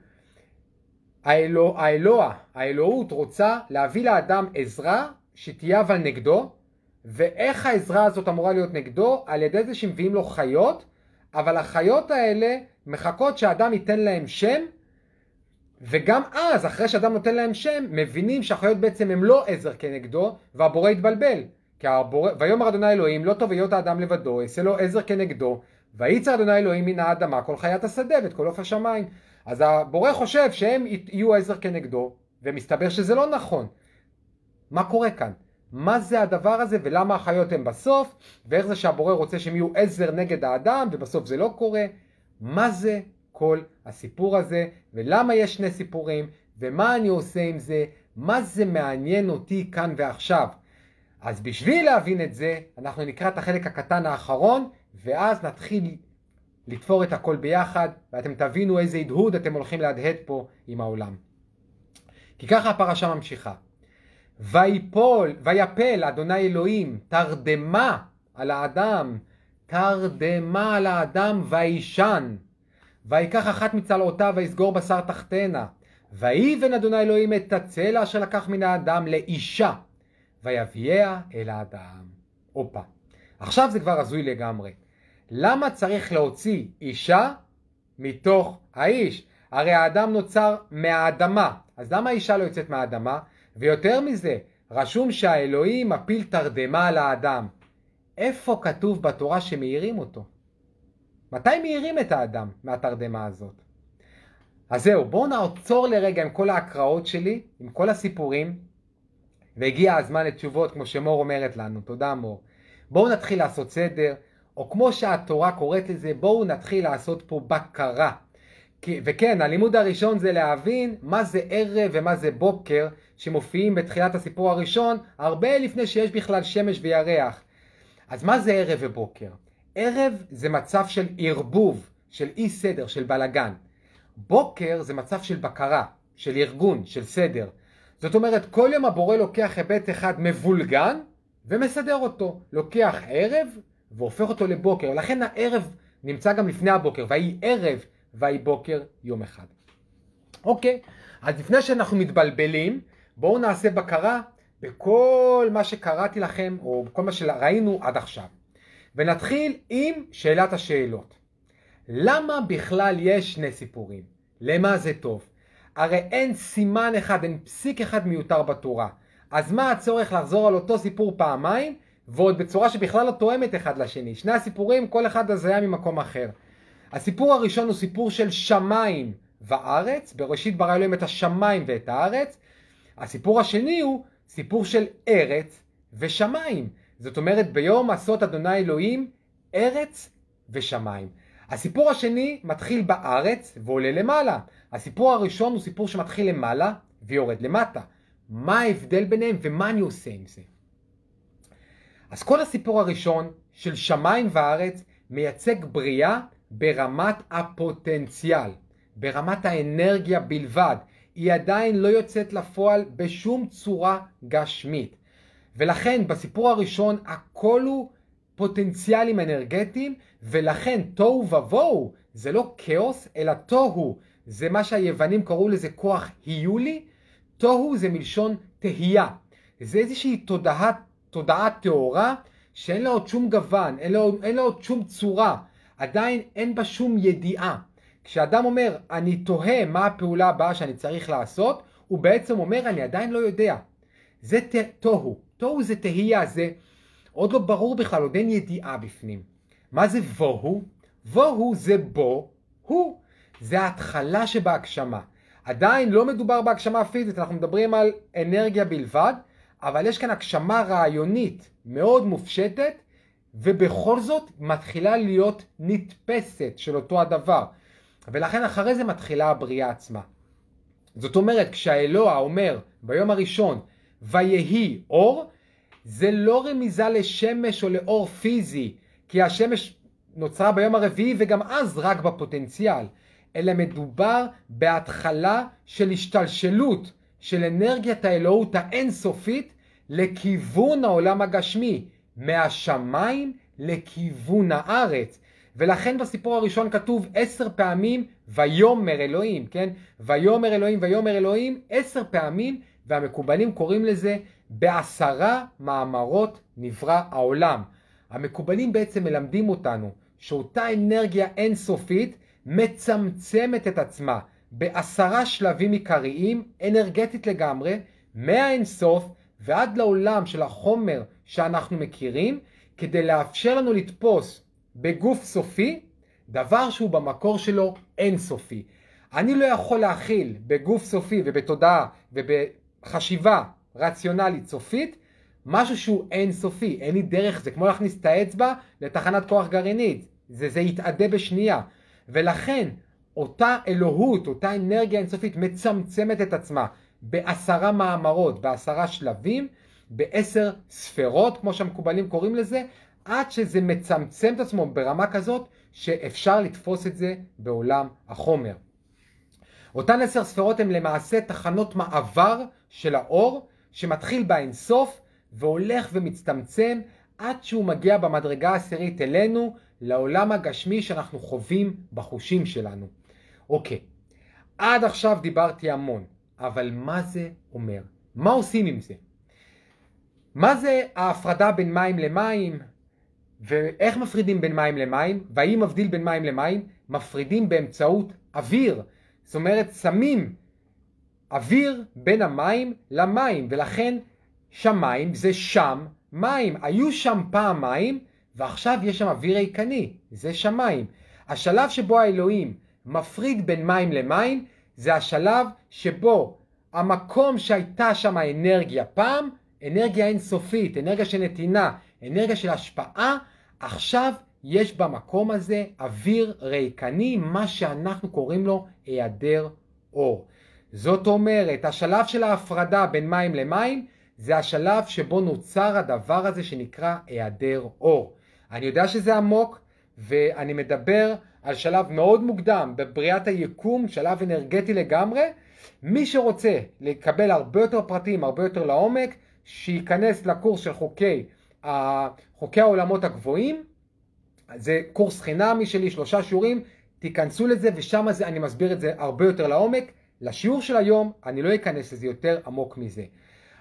האלוה, האלוה, האלוהות רוצה להביא לאדם עזרה שתהיה אבל נגדו, ואיך העזרה הזאת אמורה להיות נגדו? על ידי זה שמביאים לו חיות, אבל החיות האלה מחכות שהאדם ייתן להם שם, וגם אז, אחרי שאדם נותן להם שם, מבינים שהחיות בעצם הם לא עזר כנגדו, והבורא יתבלבל. כי הבורא, ויאמר אדוני אלוהים, לא טוב היות האדם לבדו, אעשה לו עזר כנגדו, וייצר אדוני אלוהים מן האדמה כל חיית השדה ואת כל עוף השמיים. אז הבורא חושב שהם יהיו עזר כנגדו, ומסתבר שזה לא נכון. מה קורה כאן? מה זה הדבר הזה ולמה החיות הן בסוף, ואיך זה שהבורא רוצה שהם יהיו עזר נגד האדם ובסוף זה לא קורה. מה זה כל הסיפור הזה, ולמה יש שני סיפורים, ומה אני עושה עם זה, מה זה מעניין אותי כאן ועכשיו. אז בשביל להבין את זה, אנחנו נקרא את החלק הקטן האחרון, ואז נתחיל לתפור את הכל ביחד, ואתם תבינו איזה הדהוד אתם הולכים להדהד פה עם העולם. כי ככה הפרשה ממשיכה. ויפול, ויפל אדוני אלוהים תרדמה על האדם, תרדמה על האדם וישן. ויקח אחת מצלעותיו ויסגור בשר תחתנה. ויבן אדוני אלוהים את הצלע אשר לקח מן האדם לאישה, ויביאה אל האדם. הופה. עכשיו זה כבר הזוי לגמרי. למה צריך להוציא אישה מתוך האיש? הרי האדם נוצר מהאדמה, אז למה האישה לא יוצאת מהאדמה? ויותר מזה, רשום שהאלוהים מפיל תרדמה על האדם. איפה כתוב בתורה שמאירים אותו? מתי מאירים את האדם מהתרדמה הזאת? אז זהו, בואו נעצור לרגע עם כל ההקראות שלי, עם כל הסיפורים, והגיע הזמן לתשובות, כמו שמור אומרת לנו. תודה, מור. בואו נתחיל לעשות סדר, או כמו שהתורה קוראת לזה, בואו נתחיל לעשות פה בקרה. וכן, הלימוד הראשון זה להבין מה זה ערב ומה זה בוקר, שמופיעים בתחילת הסיפור הראשון, הרבה לפני שיש בכלל שמש וירח. אז מה זה ערב ובוקר? ערב זה מצב של ערבוב, של אי סדר, של בלגן. בוקר זה מצב של בקרה, של ארגון, של סדר. זאת אומרת, כל יום הבורא לוקח היבט אחד מבולגן ומסדר אותו. לוקח ערב והופך אותו לבוקר. לכן הערב נמצא גם לפני הבוקר, ויהי ערב ויהי בוקר יום אחד. אוקיי, אז לפני שאנחנו מתבלבלים, בואו נעשה בקרה בכל מה שקראתי לכם, או בכל מה שראינו עד עכשיו. ונתחיל עם שאלת השאלות. למה בכלל יש שני סיפורים? למה זה טוב? הרי אין סימן אחד, אין פסיק אחד מיותר בתורה. אז מה הצורך לחזור על אותו סיפור פעמיים, ועוד בצורה שבכלל לא תואמת אחד לשני? שני הסיפורים, כל אחד הזיה ממקום אחר. הסיפור הראשון הוא סיפור של שמיים וארץ, בראשית ברא אלוהים את השמיים ואת הארץ. הסיפור השני הוא סיפור של ארץ ושמיים. זאת אומרת, ביום עשות אדוני אלוהים ארץ ושמיים. הסיפור השני מתחיל בארץ ועולה למעלה. הסיפור הראשון הוא סיפור שמתחיל למעלה ויורד למטה. מה ההבדל ביניהם ומה אני עושה עם זה? אז כל הסיפור הראשון של שמיים וארץ מייצג בריאה ברמת הפוטנציאל, ברמת האנרגיה בלבד. היא עדיין לא יוצאת לפועל בשום צורה גשמית. ולכן בסיפור הראשון הכל הוא פוטנציאלים אנרגטיים, ולכן תוהו ובוהו זה לא כאוס, אלא תוהו. זה מה שהיוונים קראו לזה כוח היולי. תוהו זה מלשון תהייה. זה איזושהי תודעה, תודעה טהורה שאין לה עוד שום גוון, אין לה, אין לה עוד שום צורה. עדיין אין בה שום ידיעה. כשאדם אומר, אני תוהה מה הפעולה הבאה שאני צריך לעשות, הוא בעצם אומר, אני עדיין לא יודע. זה תוהו. תוהו זה תהייה, זה עוד לא ברור בכלל, עוד אין ידיעה בפנים. מה זה בוהו? בוהו זה בו, הוא. זה ההתחלה שבהגשמה. עדיין לא מדובר בהגשמה פיזית, אנחנו מדברים על אנרגיה בלבד, אבל יש כאן הגשמה רעיונית מאוד מופשטת, ובכל זאת מתחילה להיות נתפסת של אותו הדבר. ולכן אחרי זה מתחילה הבריאה עצמה. זאת אומרת, כשהאלוה אומר ביום הראשון, ויהי אור, זה לא רמיזה לשמש או לאור פיזי, כי השמש נוצרה ביום הרביעי וגם אז רק בפוטנציאל, אלא מדובר בהתחלה של השתלשלות של אנרגיית האלוהות האינסופית לכיוון העולם הגשמי, מהשמיים לכיוון הארץ. ולכן בסיפור הראשון כתוב עשר פעמים ויאמר אלוהים, כן? ויאמר אלוהים ויאמר אלוהים עשר פעמים, והמקובלים קוראים לזה בעשרה מאמרות נברא העולם. המקובלים בעצם מלמדים אותנו שאותה אנרגיה אינסופית מצמצמת את עצמה בעשרה שלבים עיקריים, אנרגטית לגמרי, מהאינסוף ועד לעולם של החומר שאנחנו מכירים, כדי לאפשר לנו לתפוס בגוף סופי דבר שהוא במקור שלו אינסופי. אני לא יכול להכיל בגוף סופי ובתודעה ובחשיבה רציונלית סופית משהו שהוא אינסופי, אין לי דרך, זה כמו להכניס את האצבע לתחנת כוח גרעינית, זה, זה יתאדה בשנייה. ולכן אותה אלוהות, אותה אנרגיה אינסופית מצמצמת את עצמה בעשרה מאמרות, בעשרה שלבים, בעשר ספרות, כמו שהמקובלים קוראים לזה, עד שזה מצמצם את עצמו ברמה כזאת שאפשר לתפוס את זה בעולם החומר. אותן עשר ספרות הן למעשה תחנות מעבר של האור שמתחיל באינסוף והולך ומצטמצם עד שהוא מגיע במדרגה העשירית אלינו, לעולם הגשמי שאנחנו חווים בחושים שלנו. אוקיי, עד עכשיו דיברתי המון, אבל מה זה אומר? מה עושים עם זה? מה זה ההפרדה בין מים למים? ואיך מפרידים בין מים למים? והאם מבדיל בין מים למים? מפרידים באמצעות אוויר. זאת אומרת, שמים אוויר בין המים למים, ולכן שמיים זה שם מים. היו שם פעם מים, ועכשיו יש שם אוויר ריקני, זה שמיים. השלב שבו האלוהים מפריד בין מים למים, זה השלב שבו המקום שהייתה שם אנרגיה פעם, אנרגיה אינסופית, אנרגיה של נתינה, אנרגיה של השפעה, עכשיו יש במקום הזה אוויר ריקני, מה שאנחנו קוראים לו היעדר אור. זאת אומרת, השלב של ההפרדה בין מים למים, זה השלב שבו נוצר הדבר הזה שנקרא היעדר אור. אני יודע שזה עמוק, ואני מדבר על שלב מאוד מוקדם בבריאת היקום, שלב אנרגטי לגמרי. מי שרוצה לקבל הרבה יותר פרטים, הרבה יותר לעומק, שייכנס לקורס של חוקי, חוקי העולמות הגבוהים. זה קורס חינמי שלי, שלושה שיעורים, תיכנסו לזה ושם אני מסביר את זה הרבה יותר לעומק. לשיעור של היום אני לא אכנס לזה יותר עמוק מזה.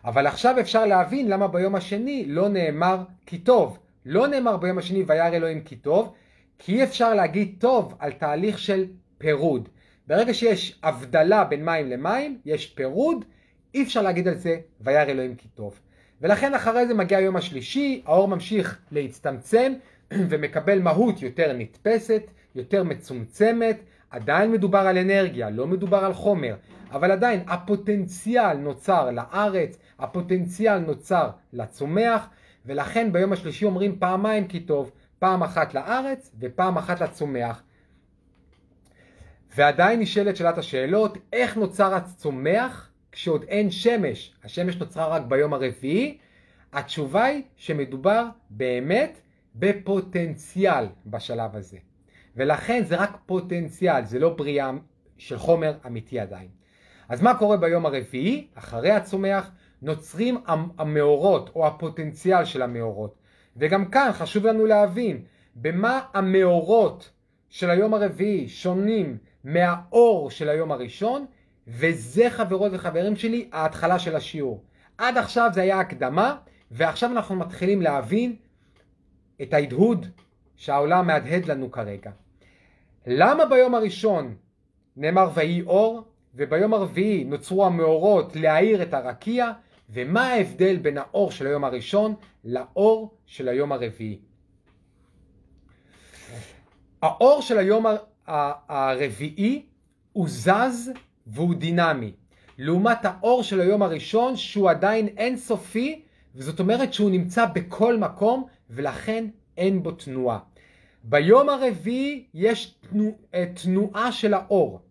אבל עכשיו אפשר להבין למה ביום השני לא נאמר כי טוב. לא נאמר ביום השני וירא אלוהים כי טוב, כי אי אפשר להגיד טוב על תהליך של פירוד. ברגע שיש הבדלה בין מים למים, יש פירוד, אי אפשר להגיד על זה וירא אלוהים כי טוב. ולכן אחרי זה מגיע היום השלישי, האור ממשיך להצטמצם ומקבל מהות יותר נתפסת, יותר מצומצמת, עדיין מדובר על אנרגיה, לא מדובר על חומר, אבל עדיין הפוטנציאל נוצר לארץ, הפוטנציאל נוצר לצומח, ולכן ביום השלישי אומרים פעמיים כי טוב, פעם אחת לארץ ופעם אחת לצומח. ועדיין נשאלת שאלת השאלות, איך נוצר הצומח כשעוד אין שמש? השמש נוצרה רק ביום הרביעי? התשובה היא שמדובר באמת בפוטנציאל בשלב הזה. ולכן זה רק פוטנציאל, זה לא בריאה של חומר אמיתי עדיין. אז מה קורה ביום הרביעי, אחרי הצומח? נוצרים המאורות או הפוטנציאל של המאורות. וגם כאן חשוב לנו להבין במה המאורות של היום הרביעי שונים מהאור של היום הראשון, וזה חברות וחברים שלי ההתחלה של השיעור. עד עכשיו זה היה הקדמה, ועכשיו אנחנו מתחילים להבין את ההדהוד שהעולם מהדהד לנו כרגע. למה ביום הראשון נאמר ויהי אור, וביום הרביעי נוצרו המאורות להאיר את הרקיע, ומה ההבדל בין האור של היום הראשון לאור של היום הרביעי. האור של היום הרביעי הוא זז והוא דינמי, לעומת האור של היום הראשון שהוא עדיין אינסופי, וזאת אומרת שהוא נמצא בכל מקום ולכן אין בו תנועה. ביום הרביעי יש אה, תנועה של האור,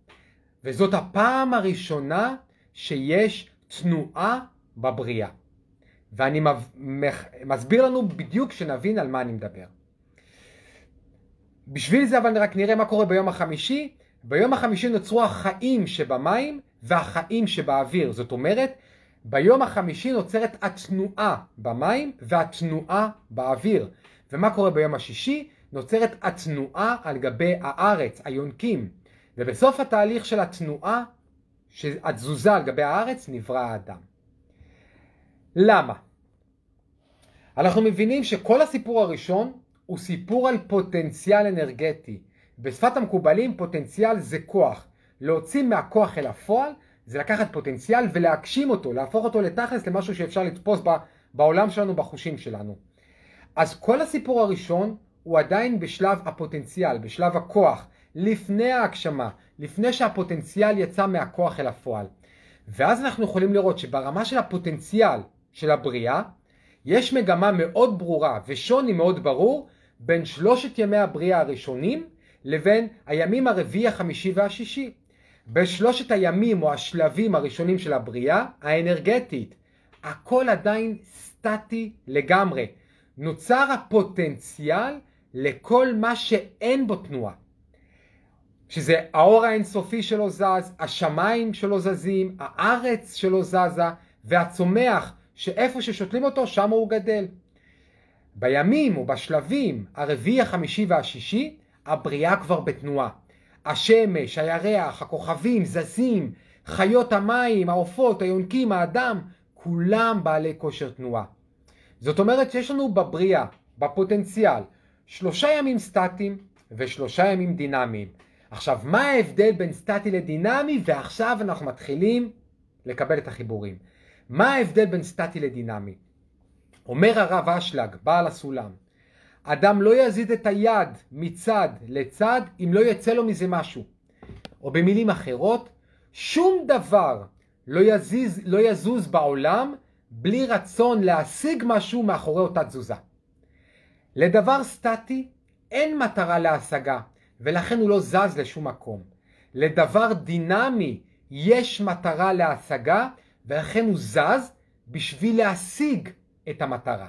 וזאת הפעם הראשונה שיש תנועה בבריאה. ואני מסביר לנו בדיוק שנבין על מה אני מדבר. בשביל זה אבל רק נראה מה קורה ביום החמישי. ביום החמישי נוצרו החיים שבמים והחיים שבאוויר. זאת אומרת, ביום החמישי נוצרת התנועה במים והתנועה באוויר. ומה קורה ביום השישי? נוצרת התנועה על גבי הארץ, היונקים. ובסוף התהליך של התנועה, התזוזה על גבי הארץ, נברא האדם. למה? אנחנו מבינים שכל הסיפור הראשון הוא סיפור על פוטנציאל אנרגטי. בשפת המקובלים פוטנציאל זה כוח. להוציא מהכוח אל הפועל זה לקחת פוטנציאל ולהגשים אותו, להפוך אותו לתכלס למשהו שאפשר לתפוס בעולם שלנו, בחושים שלנו. אז כל הסיפור הראשון הוא עדיין בשלב הפוטנציאל, בשלב הכוח, לפני ההגשמה, לפני שהפוטנציאל יצא מהכוח אל הפועל. ואז אנחנו יכולים לראות שברמה של הפוטנציאל של הבריאה, יש מגמה מאוד ברורה ושוני מאוד ברור בין שלושת ימי הבריאה הראשונים לבין הימים הרביעי, החמישי והשישי. בשלושת הימים או השלבים הראשונים של הבריאה, האנרגטית, הכל עדיין סטטי לגמרי. נוצר הפוטנציאל לכל מה שאין בו תנועה. שזה האור האינסופי שלו זז, השמיים שלו זזים, הארץ שלו זזה, והצומח שאיפה ששותלים אותו שם הוא גדל. בימים או בשלבים הרביעי, החמישי והשישי, הבריאה כבר בתנועה. השמש, הירח, הכוכבים זזים, חיות המים, העופות, היונקים, האדם, כולם בעלי כושר תנועה. זאת אומרת שיש לנו בבריאה, בפוטנציאל, שלושה ימים סטטיים ושלושה ימים דינמיים. עכשיו, מה ההבדל בין סטטי לדינמי? ועכשיו אנחנו מתחילים לקבל את החיבורים. מה ההבדל בין סטטי לדינמי? אומר הרב אשלג, בעל הסולם, אדם לא יזיז את היד מצד לצד אם לא יצא לו מזה משהו. או במילים אחרות, שום דבר לא, יזיז, לא יזוז בעולם בלי רצון להשיג משהו מאחורי אותה תזוזה. לדבר סטטי אין מטרה להשגה, ולכן הוא לא זז לשום מקום. לדבר דינמי יש מטרה להשגה, ולכן הוא זז בשביל להשיג את המטרה.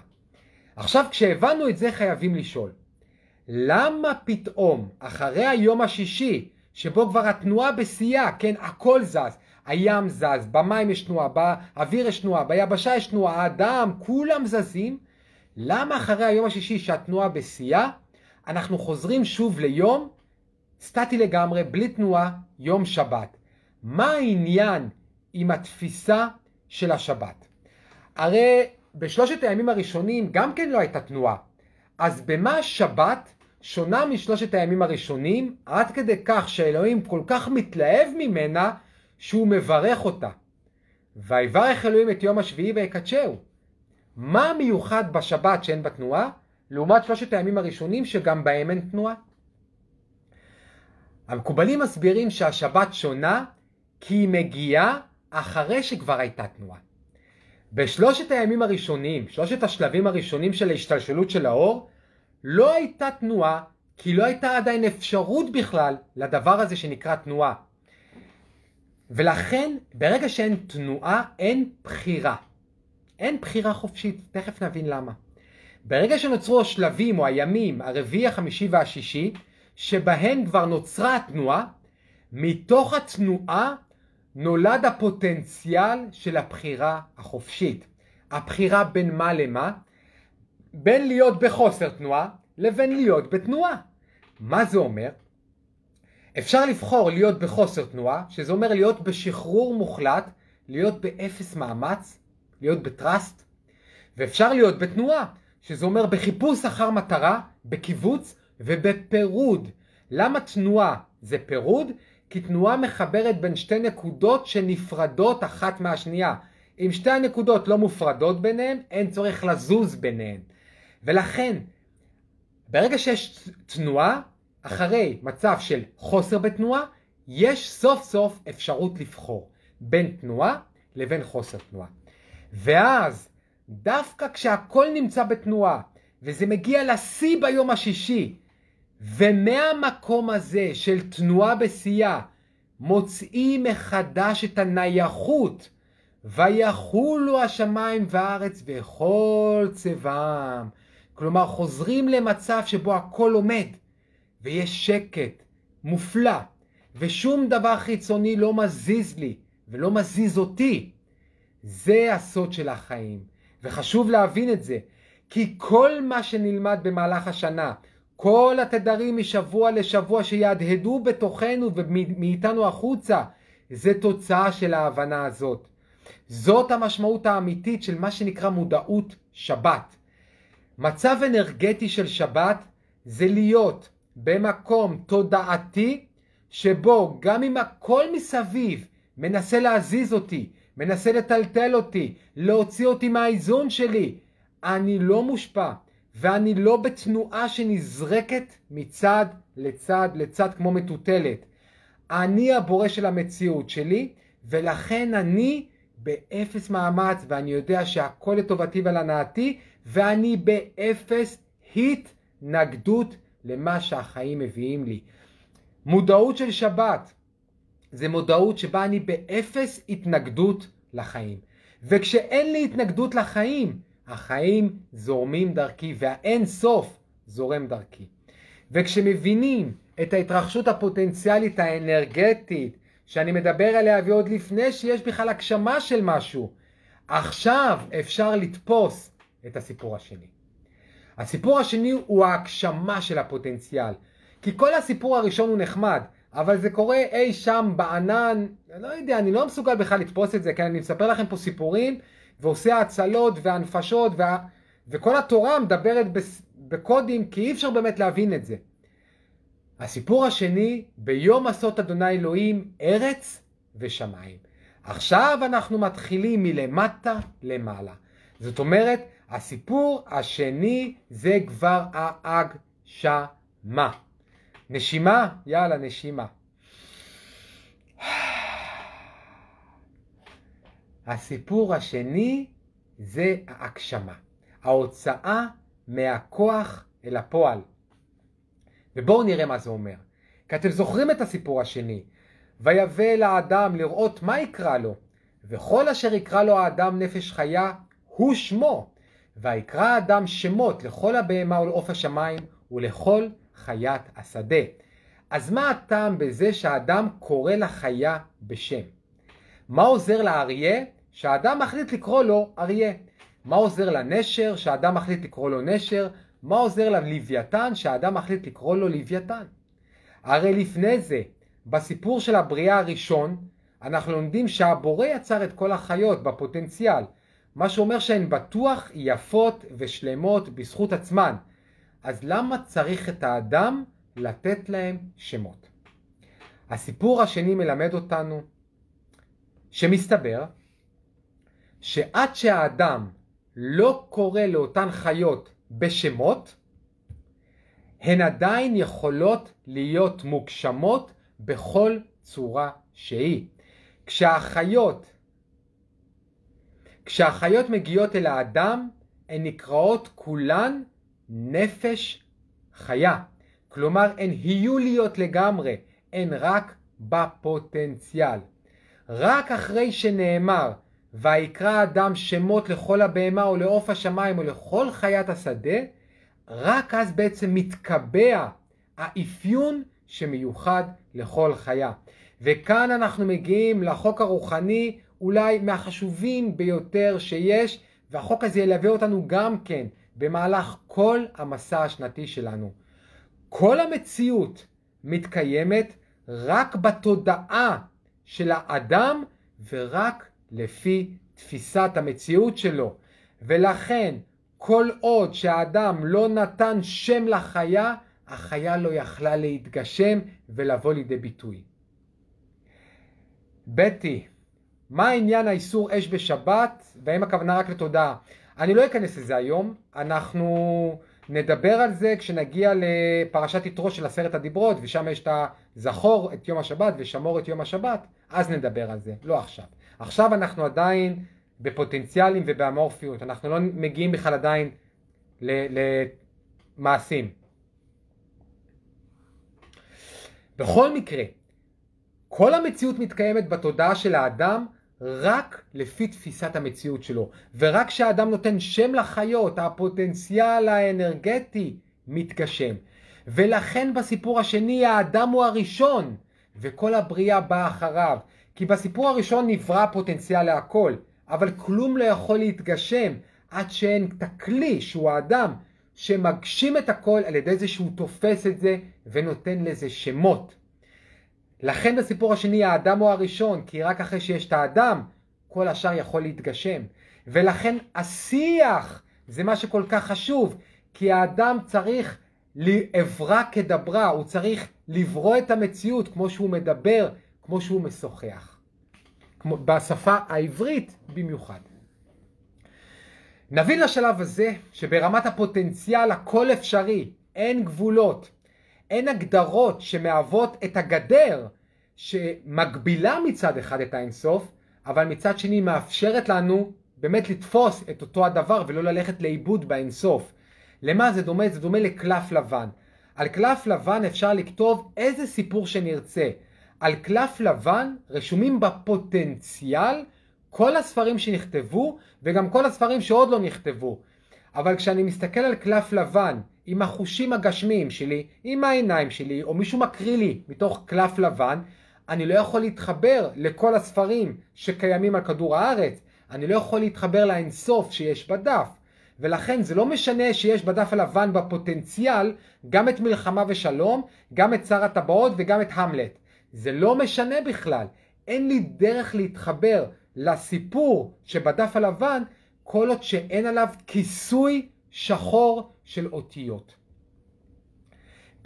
עכשיו כשהבנו את זה חייבים לשאול, למה פתאום אחרי היום השישי שבו כבר התנועה בשיאה, כן, הכל זז, הים זז, במים יש תנועה, באוויר יש תנועה, ביבשה יש תנועה, האדם, כולם זזים, למה אחרי היום השישי שהתנועה בשיאה, אנחנו חוזרים שוב ליום סטטי לגמרי, בלי תנועה, יום שבת. מה העניין עם התפיסה של השבת? הרי בשלושת הימים הראשונים גם כן לא הייתה תנועה. אז במה השבת שונה משלושת הימים הראשונים, עד כדי כך שאלוהים כל כך מתלהב ממנה, שהוא מברך אותה. ויברך אלוהים את יום השביעי ויקדשהו. מה מיוחד בשבת שאין בה תנועה, לעומת שלושת הימים הראשונים שגם בהם אין תנועה? המקובלים מסבירים שהשבת שונה כי היא מגיעה אחרי שכבר הייתה תנועה. בשלושת הימים הראשונים, שלושת השלבים הראשונים של ההשתלשלות של האור, לא הייתה תנועה, כי לא הייתה עדיין אפשרות בכלל לדבר הזה שנקרא תנועה. ולכן, ברגע שאין תנועה, אין בחירה. אין בחירה חופשית, תכף נבין למה. ברגע שנוצרו השלבים או הימים, הרביעי, החמישי והשישי, שבהן כבר נוצרה התנועה, מתוך התנועה נולד הפוטנציאל של הבחירה החופשית. הבחירה בין מה למה? בין להיות בחוסר תנועה לבין להיות בתנועה. מה זה אומר? אפשר לבחור להיות בחוסר תנועה, שזה אומר להיות בשחרור מוחלט, להיות באפס מאמץ, להיות בטראסט, ואפשר להיות בתנועה, שזה אומר בחיפוש אחר מטרה, בקיבוץ ובפירוד. למה תנועה זה פירוד? כי תנועה מחברת בין שתי נקודות שנפרדות אחת מהשנייה. אם שתי הנקודות לא מופרדות ביניהן, אין צורך לזוז ביניהן. ולכן, ברגע שיש תנועה, אחרי מצב של חוסר בתנועה, יש סוף סוף אפשרות לבחור בין תנועה לבין חוסר תנועה. ואז, דווקא כשהכל נמצא בתנועה, וזה מגיע לשיא ביום השישי, ומהמקום הזה של תנועה בשיאה, מוצאים מחדש את הנייחות, ויחולו השמיים והארץ וכל צבעם. כלומר, חוזרים למצב שבו הכל עומד, ויש שקט מופלא, ושום דבר חיצוני לא מזיז לי, ולא מזיז אותי. זה הסוד של החיים, וחשוב להבין את זה, כי כל מה שנלמד במהלך השנה, כל התדרים משבוע לשבוע שיהדהדו בתוכנו ומאיתנו החוצה, זה תוצאה של ההבנה הזאת. זאת המשמעות האמיתית של מה שנקרא מודעות שבת. מצב אנרגטי של שבת זה להיות במקום תודעתי שבו גם אם הכל מסביב מנסה להזיז אותי, מנסה לטלטל אותי, להוציא אותי מהאיזון שלי, אני לא מושפע ואני לא בתנועה שנזרקת מצד לצד לצד כמו מטוטלת. אני הבורא של המציאות שלי ולכן אני באפס מאמץ ואני יודע שהכל לטובתי ולהנאתי ואני באפס התנגדות למה שהחיים מביאים לי. מודעות של שבת זה מודעות שבה אני באפס התנגדות לחיים. וכשאין לי התנגדות לחיים, החיים זורמים דרכי והאין סוף זורם דרכי. וכשמבינים את ההתרחשות הפוטנציאלית האנרגטית שאני מדבר עליה ועוד לפני שיש בכלל הגשמה של משהו, עכשיו אפשר לתפוס את הסיפור השני. הסיפור השני הוא ההגשמה של הפוטנציאל. כי כל הסיפור הראשון הוא נחמד, אבל זה קורה אי שם בענן, לא יודע, אני לא מסוגל בכלל לתפוס את זה, כי אני מספר לכם פה סיפורים, ועושה הצלות והנפשות, וה... וכל התורה מדברת בקודים, כי אי אפשר באמת להבין את זה. הסיפור השני, ביום עשות אדוני אלוהים ארץ ושמיים. עכשיו אנחנו מתחילים מלמטה למעלה. זאת אומרת, הסיפור השני זה כבר ההגשמה. נשימה? יאללה, נשימה. הסיפור השני זה ההגשמה. ההוצאה מהכוח אל הפועל. ובואו נראה מה זה אומר. כי אתם זוכרים את הסיפור השני. ויבא אל האדם לראות מה יקרא לו, וכל אשר יקרא לו האדם נפש חיה, הוא שמו. ויקרא האדם שמות לכל הבהמה ולעוף השמיים ולכל חיית השדה. אז מה הטעם בזה שהאדם קורא לחיה בשם? מה עוזר לאריה? שהאדם מחליט לקרוא לו אריה. מה עוזר לנשר? שהאדם מחליט לקרוא לו נשר. מה עוזר ללוויתן? שהאדם מחליט לקרוא לו לוויתן. הרי לפני זה, בסיפור של הבריאה הראשון, אנחנו לומדים שהבורא יצר את כל החיות בפוטנציאל, מה שאומר שהן בטוח יפות ושלמות בזכות עצמן. אז למה צריך את האדם לתת להם שמות? הסיפור השני מלמד אותנו שמסתבר שעד שהאדם לא קורא לאותן חיות בשמות, הן עדיין יכולות להיות מוגשמות בכל צורה שהיא. כשהחיות, כשהחיות מגיעות אל האדם, הן נקראות כולן נפש חיה. כלומר, הן היוליות לגמרי, הן רק בפוטנציאל. רק אחרי שנאמר, ויקרא אדם שמות לכל הבהמה או לעוף השמיים או לכל חיית השדה, רק אז בעצם מתקבע האפיון שמיוחד לכל חיה. וכאן אנחנו מגיעים לחוק הרוחני אולי מהחשובים ביותר שיש, והחוק הזה ילווה אותנו גם כן במהלך כל המסע השנתי שלנו. כל המציאות מתקיימת רק בתודעה של האדם ורק לפי תפיסת המציאות שלו. ולכן כל עוד שהאדם לא נתן שם לחיה, החיה לא יכלה להתגשם ולבוא לידי ביטוי. בטי, מה עניין האיסור אש בשבת, והאם הכוונה רק לתודעה? אני לא אכנס לזה היום, אנחנו נדבר על זה כשנגיע לפרשת יתרו של עשרת הדיברות, ושם יש את הזכור את יום השבת ושמור את יום השבת, אז נדבר על זה, לא עכשיו. עכשיו אנחנו עדיין בפוטנציאלים ובאמורפיות, אנחנו לא מגיעים בכלל עדיין למעשים. בכל מקרה, כל המציאות מתקיימת בתודעה של האדם רק לפי תפיסת המציאות שלו. ורק כשהאדם נותן שם לחיות, הפוטנציאל האנרגטי מתגשם. ולכן בסיפור השני האדם הוא הראשון, וכל הבריאה באה אחריו. כי בסיפור הראשון נברא פוטנציאל להכל, אבל כלום לא יכול להתגשם עד שאין את הכלי שהוא האדם שמגשים את הכל על ידי זה שהוא תופס את זה ונותן לזה שמות. לכן בסיפור השני האדם הוא הראשון, כי רק אחרי שיש את האדם, כל השאר יכול להתגשם. ולכן השיח זה מה שכל כך חשוב, כי האדם צריך לעברה כדברה, הוא צריך לברוא את המציאות כמו שהוא מדבר, כמו שהוא משוחח. כמו, בשפה העברית במיוחד. נבין לשלב הזה שברמת הפוטנציאל הכל אפשרי, אין גבולות, אין הגדרות שמהוות את הגדר שמגבילה מצד אחד את האינסוף, אבל מצד שני מאפשרת לנו באמת לתפוס את אותו הדבר ולא ללכת לאיבוד באינסוף. למה זה דומה? זה דומה לקלף לבן. על קלף לבן אפשר לכתוב איזה סיפור שנרצה. על קלף לבן רשומים בפוטנציאל כל הספרים שנכתבו וגם כל הספרים שעוד לא נכתבו. אבל כשאני מסתכל על קלף לבן עם החושים הגשמיים שלי, עם העיניים שלי, או מישהו מקריא לי מתוך קלף לבן, אני לא יכול להתחבר לכל הספרים שקיימים על כדור הארץ, אני לא יכול להתחבר לאינסוף שיש בדף. ולכן זה לא משנה שיש בדף הלבן בפוטנציאל גם את מלחמה ושלום, גם את שר הטבעות וגם את המלט. זה לא משנה בכלל. אין לי דרך להתחבר לסיפור שבדף הלבן כל עוד שאין עליו כיסוי שחור של אותיות.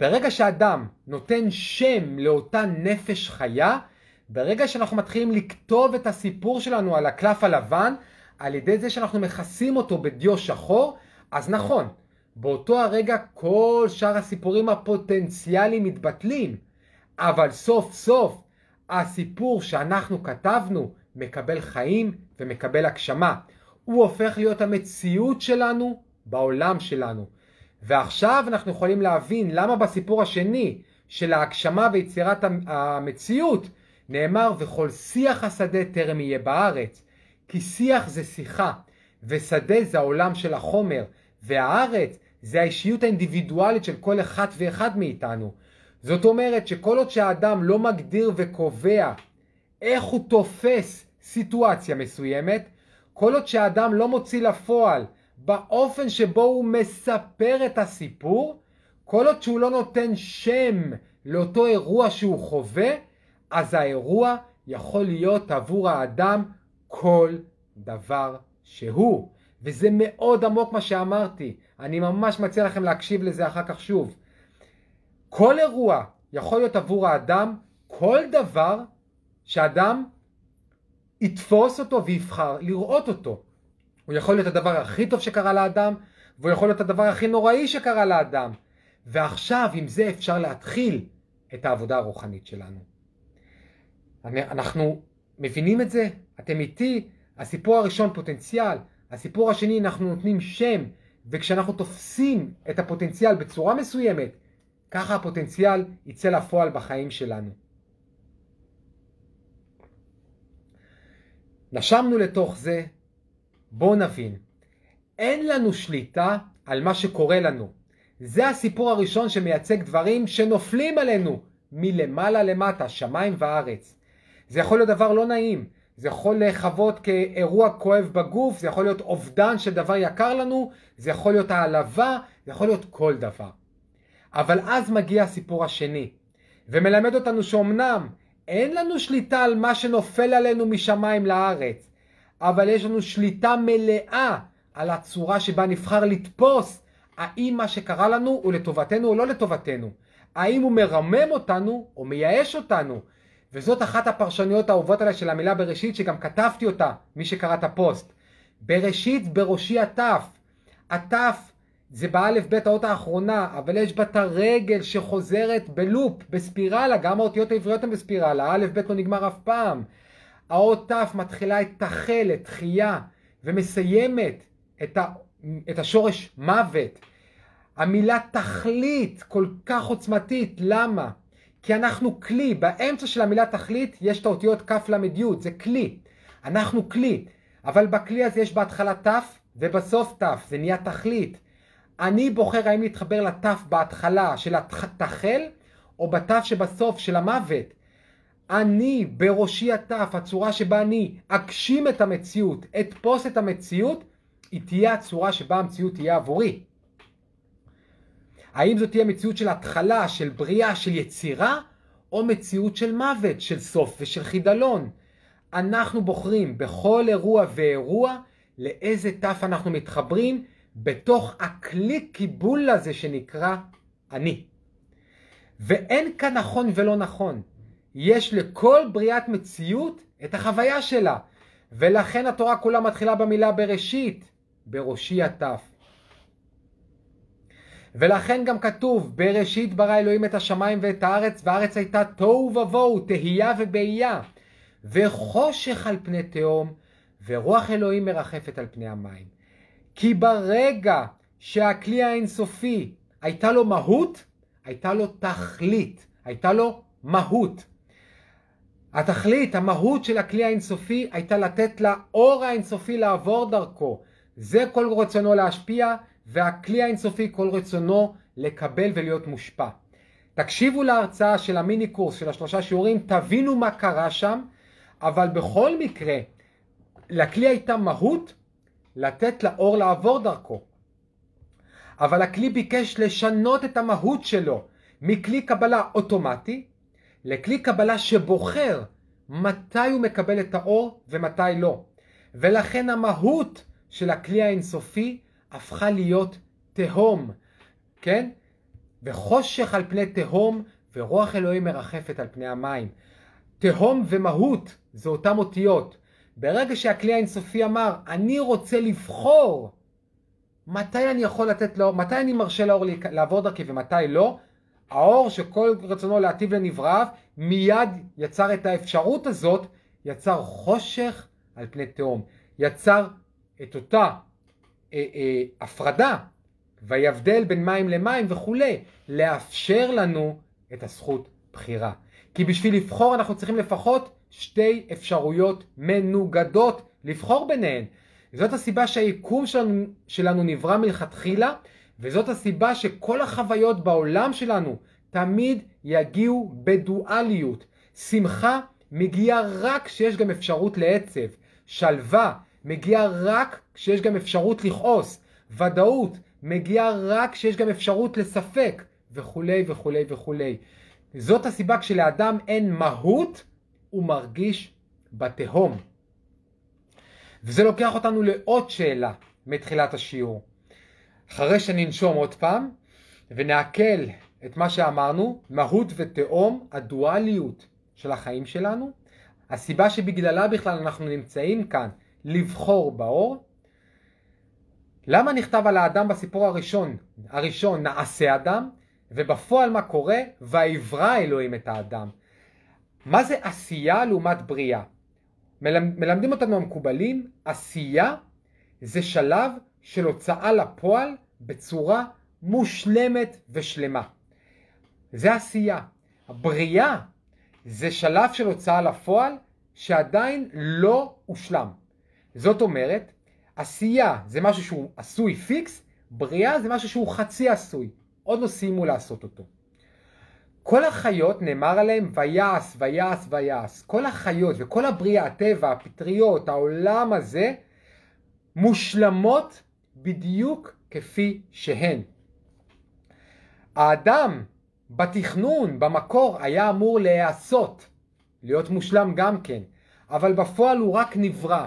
ברגע שאדם נותן שם לאותה נפש חיה, ברגע שאנחנו מתחילים לכתוב את הסיפור שלנו על הקלף הלבן, על ידי זה שאנחנו מכסים אותו בדיו שחור, אז נכון, באותו הרגע כל שאר הסיפורים הפוטנציאליים מתבטלים, אבל סוף סוף הסיפור שאנחנו כתבנו מקבל חיים ומקבל הגשמה. הוא הופך להיות המציאות שלנו בעולם שלנו. ועכשיו אנחנו יכולים להבין למה בסיפור השני של ההגשמה ויצירת המציאות נאמר וכל שיח השדה טרם יהיה בארץ. כי שיח זה שיחה, ושדה זה העולם של החומר, והארץ זה האישיות האינדיבידואלית של כל אחד ואחד מאיתנו. זאת אומרת שכל עוד שהאדם לא מגדיר וקובע איך הוא תופס סיטואציה מסוימת, כל עוד שהאדם לא מוציא לפועל באופן שבו הוא מספר את הסיפור, כל עוד שהוא לא נותן שם לאותו אירוע שהוא חווה, אז האירוע יכול להיות עבור האדם כל דבר שהוא. וזה מאוד עמוק מה שאמרתי. אני ממש מציע לכם להקשיב לזה אחר כך שוב. כל אירוע יכול להיות עבור האדם כל דבר שאדם יתפוס אותו ויבחר לראות אותו. הוא יכול להיות הדבר הכי טוב שקרה לאדם, והוא יכול להיות הדבר הכי נוראי שקרה לאדם. ועכשיו עם זה אפשר להתחיל את העבודה הרוחנית שלנו. אנחנו מבינים את זה? אתם איתי? הסיפור הראשון פוטנציאל, הסיפור השני אנחנו נותנים שם, וכשאנחנו תופסים את הפוטנציאל בצורה מסוימת, ככה הפוטנציאל יצא לפועל בחיים שלנו. נשמנו לתוך זה, בואו נבין. אין לנו שליטה על מה שקורה לנו. זה הסיפור הראשון שמייצג דברים שנופלים עלינו מלמעלה למטה, שמיים וארץ. זה יכול להיות דבר לא נעים, זה יכול להיחוות כאירוע כואב בגוף, זה יכול להיות אובדן של דבר יקר לנו, זה יכול להיות העלבה, זה יכול להיות כל דבר. אבל אז מגיע הסיפור השני, ומלמד אותנו שאומנם אין לנו שליטה על מה שנופל עלינו משמיים לארץ, אבל יש לנו שליטה מלאה על הצורה שבה נבחר לתפוס האם מה שקרה לנו הוא לטובתנו או לא לטובתנו. האם הוא מרמם אותנו או מייאש אותנו. וזאת אחת הפרשנויות האהובות עליי של המילה בראשית שגם כתבתי אותה, מי שקרא את הפוסט. בראשית בראשי התף. התף זה באלף בית האות האחרונה, אבל יש בה את הרגל שחוזרת בלופ, בספירלה, גם האותיות העבריות הן בספירלה, האלף בית לא נגמר אף פעם. האות ת' מתחילה את תחל, את תחייה, ומסיימת את, ה, את השורש מוות. המילה תכלית כל כך עוצמתית, למה? כי אנחנו כלי, באמצע של המילה תכלית יש את האותיות כ' ל' י', זה כלי. אנחנו כלי, אבל בכלי הזה יש בהתחלה ת' ובסוף ת', זה נהיה תכלית. אני בוחר האם להתחבר לת' בהתחלה של התחל, או בת' שבסוף של המוות. אני בראשי הת', הצורה שבה אני אגשים את המציאות, אתפוס את המציאות, היא תהיה הצורה שבה המציאות תהיה עבורי. האם זאת תהיה מציאות של התחלה, של בריאה, של יצירה, או מציאות של מוות, של סוף ושל חידלון? אנחנו בוחרים בכל אירוע ואירוע לאיזה תף אנחנו מתחברים בתוך הכלי קיבול הזה שנקרא אני. ואין כאן נכון ולא נכון. יש לכל בריאת מציאות את החוויה שלה. ולכן התורה כולה מתחילה במילה בראשית, בראשי התף. ולכן גם כתוב, בראשית ברא אלוהים את השמיים ואת הארץ, והארץ הייתה תוהו ובוהו, תהייה ובהייה, וחושך על פני תהום, ורוח אלוהים מרחפת על פני המים. כי ברגע שהכלי האינסופי הייתה לו מהות, הייתה לו תכלית, הייתה לו מהות. התכלית, המהות של הכלי האינסופי הייתה לתת לאור האינסופי לעבור דרכו. זה כל רצונו להשפיע, והכלי האינסופי כל רצונו לקבל ולהיות מושפע. תקשיבו להרצאה של המיני קורס של השלושה שיעורים, תבינו מה קרה שם, אבל בכל מקרה, לכלי הייתה מהות לתת לאור לעבור דרכו. אבל הכלי ביקש לשנות את המהות שלו מכלי קבלה אוטומטי לכלי קבלה שבוחר מתי הוא מקבל את האור ומתי לא. ולכן המהות של הכלי האינסופי הפכה להיות תהום, כן? וחושך על פני תהום ורוח אלוהים מרחפת על פני המים. תהום ומהות זה אותם אותיות. ברגע שהכלי האינסופי אמר, אני רוצה לבחור מתי אני יכול לתת לאור, מתי אני מרשה לאור לעבור דרכי ומתי לא, האור שכל רצונו להטיב לנבראיו, מיד יצר את האפשרות הזאת, יצר חושך על פני תהום, יצר את אותה אה, אה, הפרדה ויבדל בין מים למים וכולי, לאפשר לנו את הזכות בחירה. כי בשביל לבחור אנחנו צריכים לפחות שתי אפשרויות מנוגדות לבחור ביניהן. זאת הסיבה שהיקום שלנו, שלנו נברא מלכתחילה, וזאת הסיבה שכל החוויות בעולם שלנו תמיד יגיעו בדואליות. שמחה מגיעה רק כשיש גם אפשרות לעצב. שלווה מגיעה רק כשיש גם אפשרות לכעוס. ודאות מגיעה רק כשיש גם אפשרות לספק, וכולי וכולי וכולי. זאת הסיבה כשלאדם אין מהות, הוא מרגיש בתהום. וזה לוקח אותנו לעוד שאלה מתחילת השיעור. אחרי שננשום עוד פעם ונעכל את מה שאמרנו, מהות ותהום, הדואליות של החיים שלנו, הסיבה שבגללה בכלל אנחנו נמצאים כאן, לבחור באור. למה נכתב על האדם בסיפור הראשון, הראשון נעשה אדם, ובפועל מה קורה? ויברא אלוהים את האדם. מה זה עשייה לעומת בריאה? מלמדים אותנו המקובלים, עשייה זה שלב של הוצאה לפועל בצורה מושלמת ושלמה. זה עשייה. הבריאה זה שלב של הוצאה לפועל שעדיין לא הושלם. זאת אומרת, עשייה זה משהו שהוא עשוי פיקס, בריאה זה משהו שהוא חצי עשוי. עוד לא סיימו לעשות אותו. כל החיות נאמר עליהם ויעש, ויעש, ויעש. כל החיות וכל הבריאה, הטבע, הפטריות, העולם הזה, מושלמות בדיוק כפי שהן. האדם בתכנון, במקור, היה אמור להיעשות, להיות מושלם גם כן, אבל בפועל הוא רק נברא.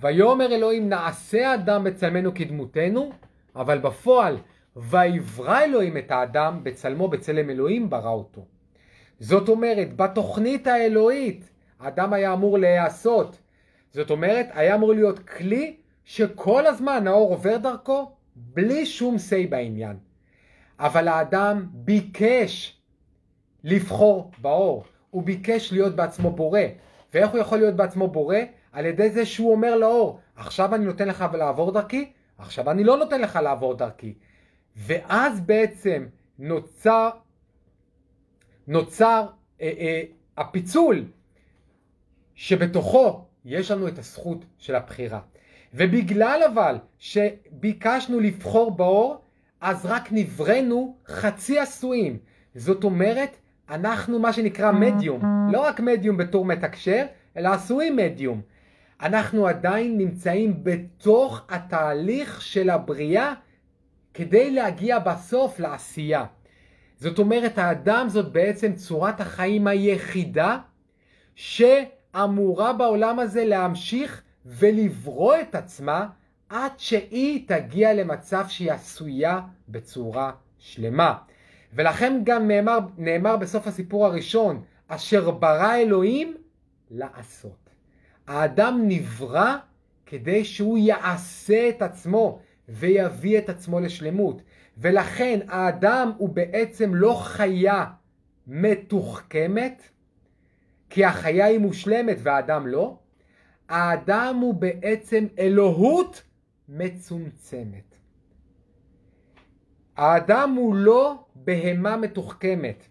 ויאמר אלוהים נעשה אדם בצלמנו כדמותנו, אבל בפועל ויברא אלוהים את האדם בצלמו בצלם אלוהים ברא אותו. זאת אומרת, בתוכנית האלוהית האדם היה אמור להיעשות. זאת אומרת, היה אמור להיות כלי שכל הזמן האור עובר דרכו בלי שום say בעניין. אבל האדם ביקש לבחור באור, הוא ביקש להיות בעצמו בורא. ואיך הוא יכול להיות בעצמו בורא? על ידי זה שהוא אומר לאור, עכשיו אני נותן לך לעבור דרכי, עכשיו אני לא נותן לך לעבור דרכי. ואז בעצם נוצר, נוצר אה, אה, הפיצול שבתוכו יש לנו את הזכות של הבחירה. ובגלל אבל שביקשנו לבחור באור, אז רק נבראנו חצי עשויים. זאת אומרת, אנחנו מה שנקרא מדיום, לא רק מדיום בתור מתקשר, אלא עשויים מדיום. אנחנו עדיין נמצאים בתוך התהליך של הבריאה כדי להגיע בסוף לעשייה. זאת אומרת, האדם זאת בעצם צורת החיים היחידה שאמורה בעולם הזה להמשיך ולברוא את עצמה עד שהיא תגיע למצב שהיא עשויה בצורה שלמה. ולכן גם נאמר, נאמר בסוף הסיפור הראשון, אשר ברא אלוהים לעשות. האדם נברא כדי שהוא יעשה את עצמו ויביא את עצמו לשלמות. ולכן האדם הוא בעצם לא חיה מתוחכמת, כי החיה היא מושלמת והאדם לא. האדם הוא בעצם אלוהות מצומצמת. האדם הוא לא בהמה מתוחכמת,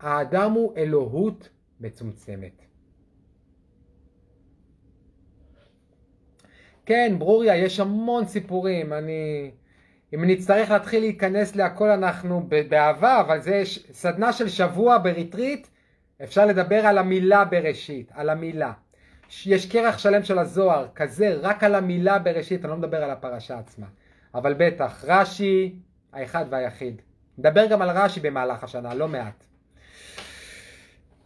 האדם הוא אלוהות מצומצמת. כן, ברוריה, יש המון סיפורים, אני... אם נצטרך להתחיל להיכנס להכל אנחנו באהבה, אבל זה סדנה של שבוע בריטריט, אפשר לדבר על המילה בראשית, על המילה. יש כרך שלם של הזוהר, כזה, רק על המילה בראשית, אני לא מדבר על הפרשה עצמה. אבל בטח, רש"י, האחד והיחיד. נדבר גם על רש"י במהלך השנה, לא מעט.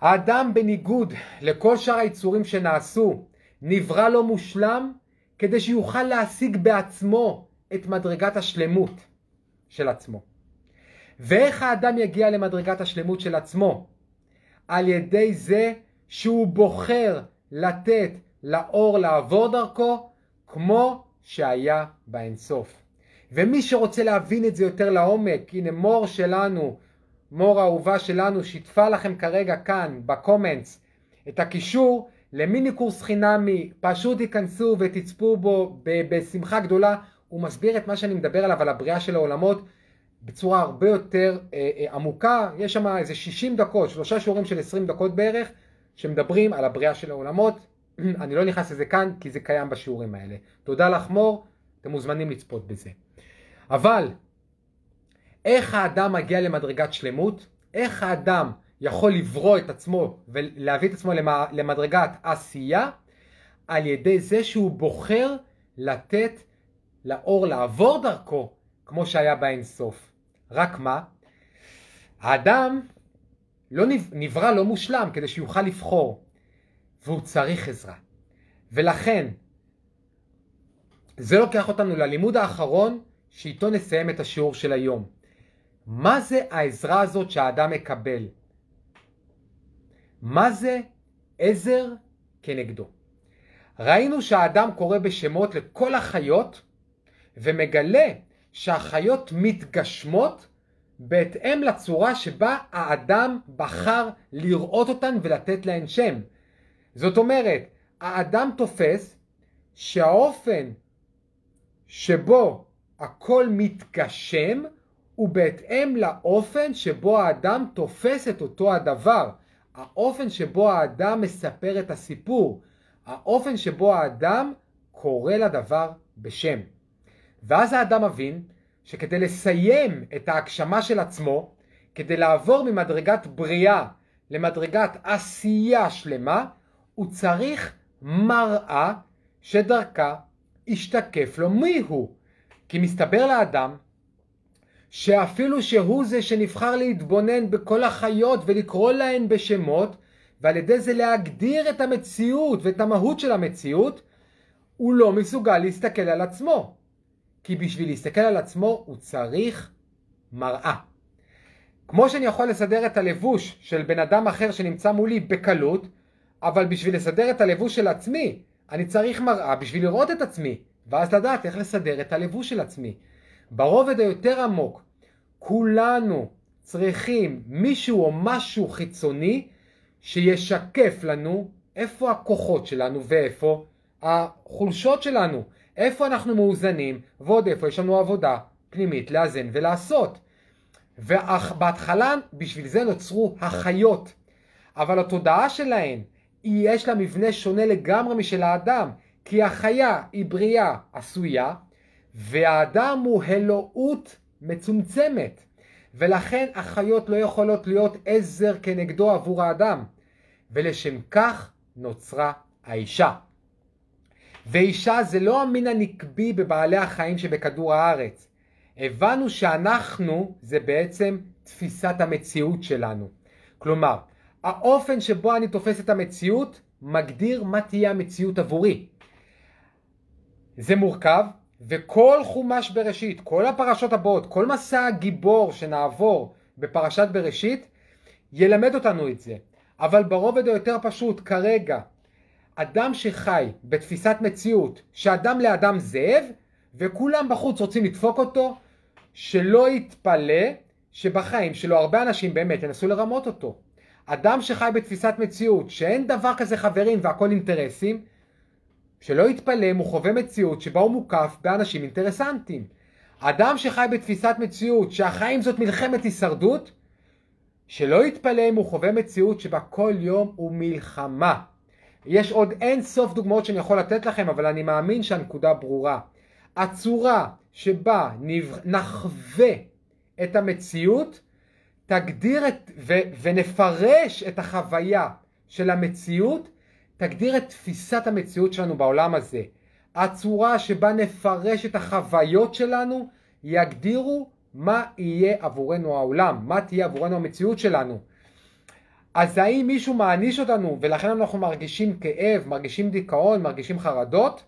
האדם בניגוד לכל שאר היצורים שנעשו, נברא לו מושלם כדי שיוכל להשיג בעצמו את מדרגת השלמות של עצמו. ואיך האדם יגיע למדרגת השלמות של עצמו? על ידי זה שהוא בוחר לתת לאור לעבור דרכו, כמו שהיה באינסוף. ומי שרוצה להבין את זה יותר לעומק, הנה מור שלנו, מור האהובה שלנו, שיתפה לכם כרגע כאן בקומנטס את הקישור למיני קורס חינמי, פשוט תיכנסו ותצפו בו בשמחה גדולה, הוא מסביר את מה שאני מדבר עליו, על הבריאה של העולמות, בצורה הרבה יותר אה, אה, עמוקה, יש שם איזה 60 דקות, שלושה שיעורים של 20 דקות בערך, שמדברים על הבריאה של העולמות, אני לא נכנס לזה כאן כי זה קיים בשיעורים האלה. תודה לך מור, אתם מוזמנים לצפות בזה. אבל איך האדם מגיע למדרגת שלמות? איך האדם יכול לברוא את עצמו ולהביא את עצמו למדרגת עשייה? על ידי זה שהוא בוחר לתת לאור לעבור דרכו כמו שהיה באינסוף. רק מה? האדם לא נברא לא מושלם כדי שיוכל לבחור והוא צריך עזרה. ולכן זה לוקח אותנו ללימוד האחרון שאיתו נסיים את השיעור של היום. מה זה העזרה הזאת שהאדם מקבל? מה זה עזר כנגדו? ראינו שהאדם קורא בשמות לכל החיות ומגלה שהחיות מתגשמות בהתאם לצורה שבה האדם בחר לראות אותן ולתת להן שם. זאת אומרת, האדם תופס שהאופן שבו הכל מתגשם הוא בהתאם לאופן שבו האדם תופס את אותו הדבר. האופן שבו האדם מספר את הסיפור. האופן שבו האדם קורא לדבר בשם. ואז האדם מבין שכדי לסיים את ההגשמה של עצמו, כדי לעבור ממדרגת בריאה למדרגת עשייה שלמה, הוא צריך מראה שדרכה ישתקף לו מי הוא. כי מסתבר לאדם שאפילו שהוא זה שנבחר להתבונן בכל החיות ולקרוא להן בשמות, ועל ידי זה להגדיר את המציאות ואת המהות של המציאות, הוא לא מסוגל להסתכל על עצמו. כי בשביל להסתכל על עצמו הוא צריך מראה. כמו שאני יכול לסדר את הלבוש של בן אדם אחר שנמצא מולי בקלות, אבל בשביל לסדר את הלבוש של עצמי, אני צריך מראה בשביל לראות את עצמי, ואז לדעת איך לסדר את הלבוש של עצמי. ברובד היותר עמוק, כולנו צריכים מישהו או משהו חיצוני שישקף לנו איפה הכוחות שלנו ואיפה החולשות שלנו, איפה אנחנו מאוזנים ועוד איפה יש לנו עבודה פנימית לאזן ולעשות. ובהתחלה בשביל זה נוצרו החיות, אבל התודעה שלהן יש לה מבנה שונה לגמרי משל האדם, כי החיה היא בריאה עשויה, והאדם הוא אלוהות מצומצמת, ולכן החיות לא יכולות להיות עזר כנגדו עבור האדם, ולשם כך נוצרה האישה. ואישה זה לא המין הנקבי בבעלי החיים שבכדור הארץ. הבנו שאנחנו זה בעצם תפיסת המציאות שלנו. כלומר, האופן שבו אני תופס את המציאות מגדיר מה תהיה המציאות עבורי. זה מורכב, וכל חומש בראשית, כל הפרשות הבאות, כל מסע הגיבור שנעבור בפרשת בראשית, ילמד אותנו את זה. אבל ברובד היותר פשוט, כרגע, אדם שחי בתפיסת מציאות שאדם לאדם זאב, וכולם בחוץ רוצים לדפוק אותו, שלא יתפלא שבחיים שלו הרבה אנשים באמת ינסו לרמות אותו. אדם שחי בתפיסת מציאות שאין דבר כזה חברים והכל אינטרסים, שלא יתפלא אם הוא חווה מציאות שבה הוא מוקף באנשים אינטרסנטים. אדם שחי בתפיסת מציאות שהחיים זאת מלחמת הישרדות, שלא יתפלא אם הוא חווה מציאות שבה כל יום הוא מלחמה. יש עוד אין סוף דוגמאות שאני יכול לתת לכם, אבל אני מאמין שהנקודה ברורה. הצורה שבה נחווה את המציאות תגדיר את, ו, ונפרש את החוויה של המציאות, תגדיר את תפיסת המציאות שלנו בעולם הזה. הצורה שבה נפרש את החוויות שלנו יגדירו מה יהיה עבורנו העולם, מה תהיה עבורנו המציאות שלנו. אז האם מישהו מעניש אותנו ולכן אנחנו מרגישים כאב, מרגישים דיכאון, מרגישים חרדות?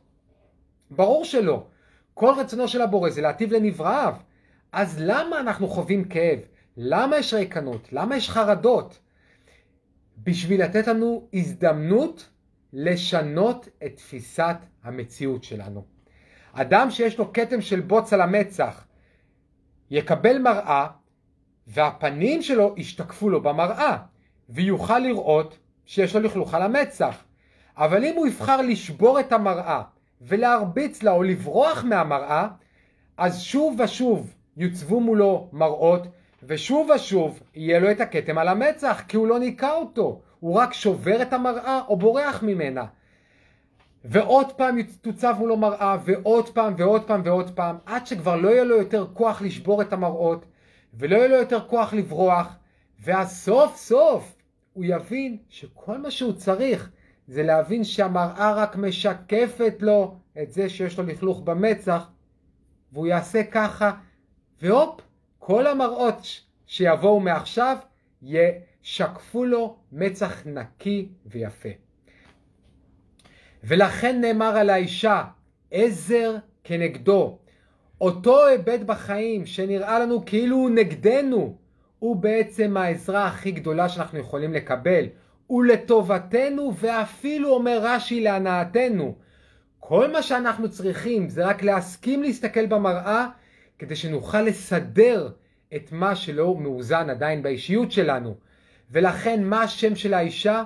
ברור שלא. כל רצונו של הבורא זה להטיב לנבראיו. אז למה אנחנו חווים כאב? למה יש ריקנות? למה יש חרדות? בשביל לתת לנו הזדמנות לשנות את תפיסת המציאות שלנו. אדם שיש לו כתם של בוץ על המצח יקבל מראה והפנים שלו ישתקפו לו במראה ויוכל לראות שיש לו לכלוך על המצח. אבל אם הוא יבחר לשבור את המראה ולהרביץ לה או לברוח מהמראה, אז שוב ושוב יוצבו מולו מראות ושוב ושוב יהיה לו את הכתם על המצח כי הוא לא ניקה אותו, הוא רק שובר את המראה או בורח ממנה. ועוד פעם תוצב מולו מראה ועוד פעם ועוד פעם ועוד פעם עד שכבר לא יהיה לו יותר כוח לשבור את המראות ולא יהיה לו יותר כוח לברוח ואז סוף סוף הוא יבין שכל מה שהוא צריך זה להבין שהמראה רק משקפת לו את זה שיש לו לכלוך במצח והוא יעשה ככה והופ כל המראות שיבואו מעכשיו ישקפו לו מצח נקי ויפה. ולכן נאמר על האישה עזר כנגדו. אותו היבט בחיים שנראה לנו כאילו הוא נגדנו, הוא בעצם העזרה הכי גדולה שאנחנו יכולים לקבל. הוא לטובתנו ואפילו אומר רש"י להנאתנו. כל מה שאנחנו צריכים זה רק להסכים להסתכל במראה כדי שנוכל לסדר את מה שלא מאוזן עדיין באישיות שלנו. ולכן מה השם של האישה?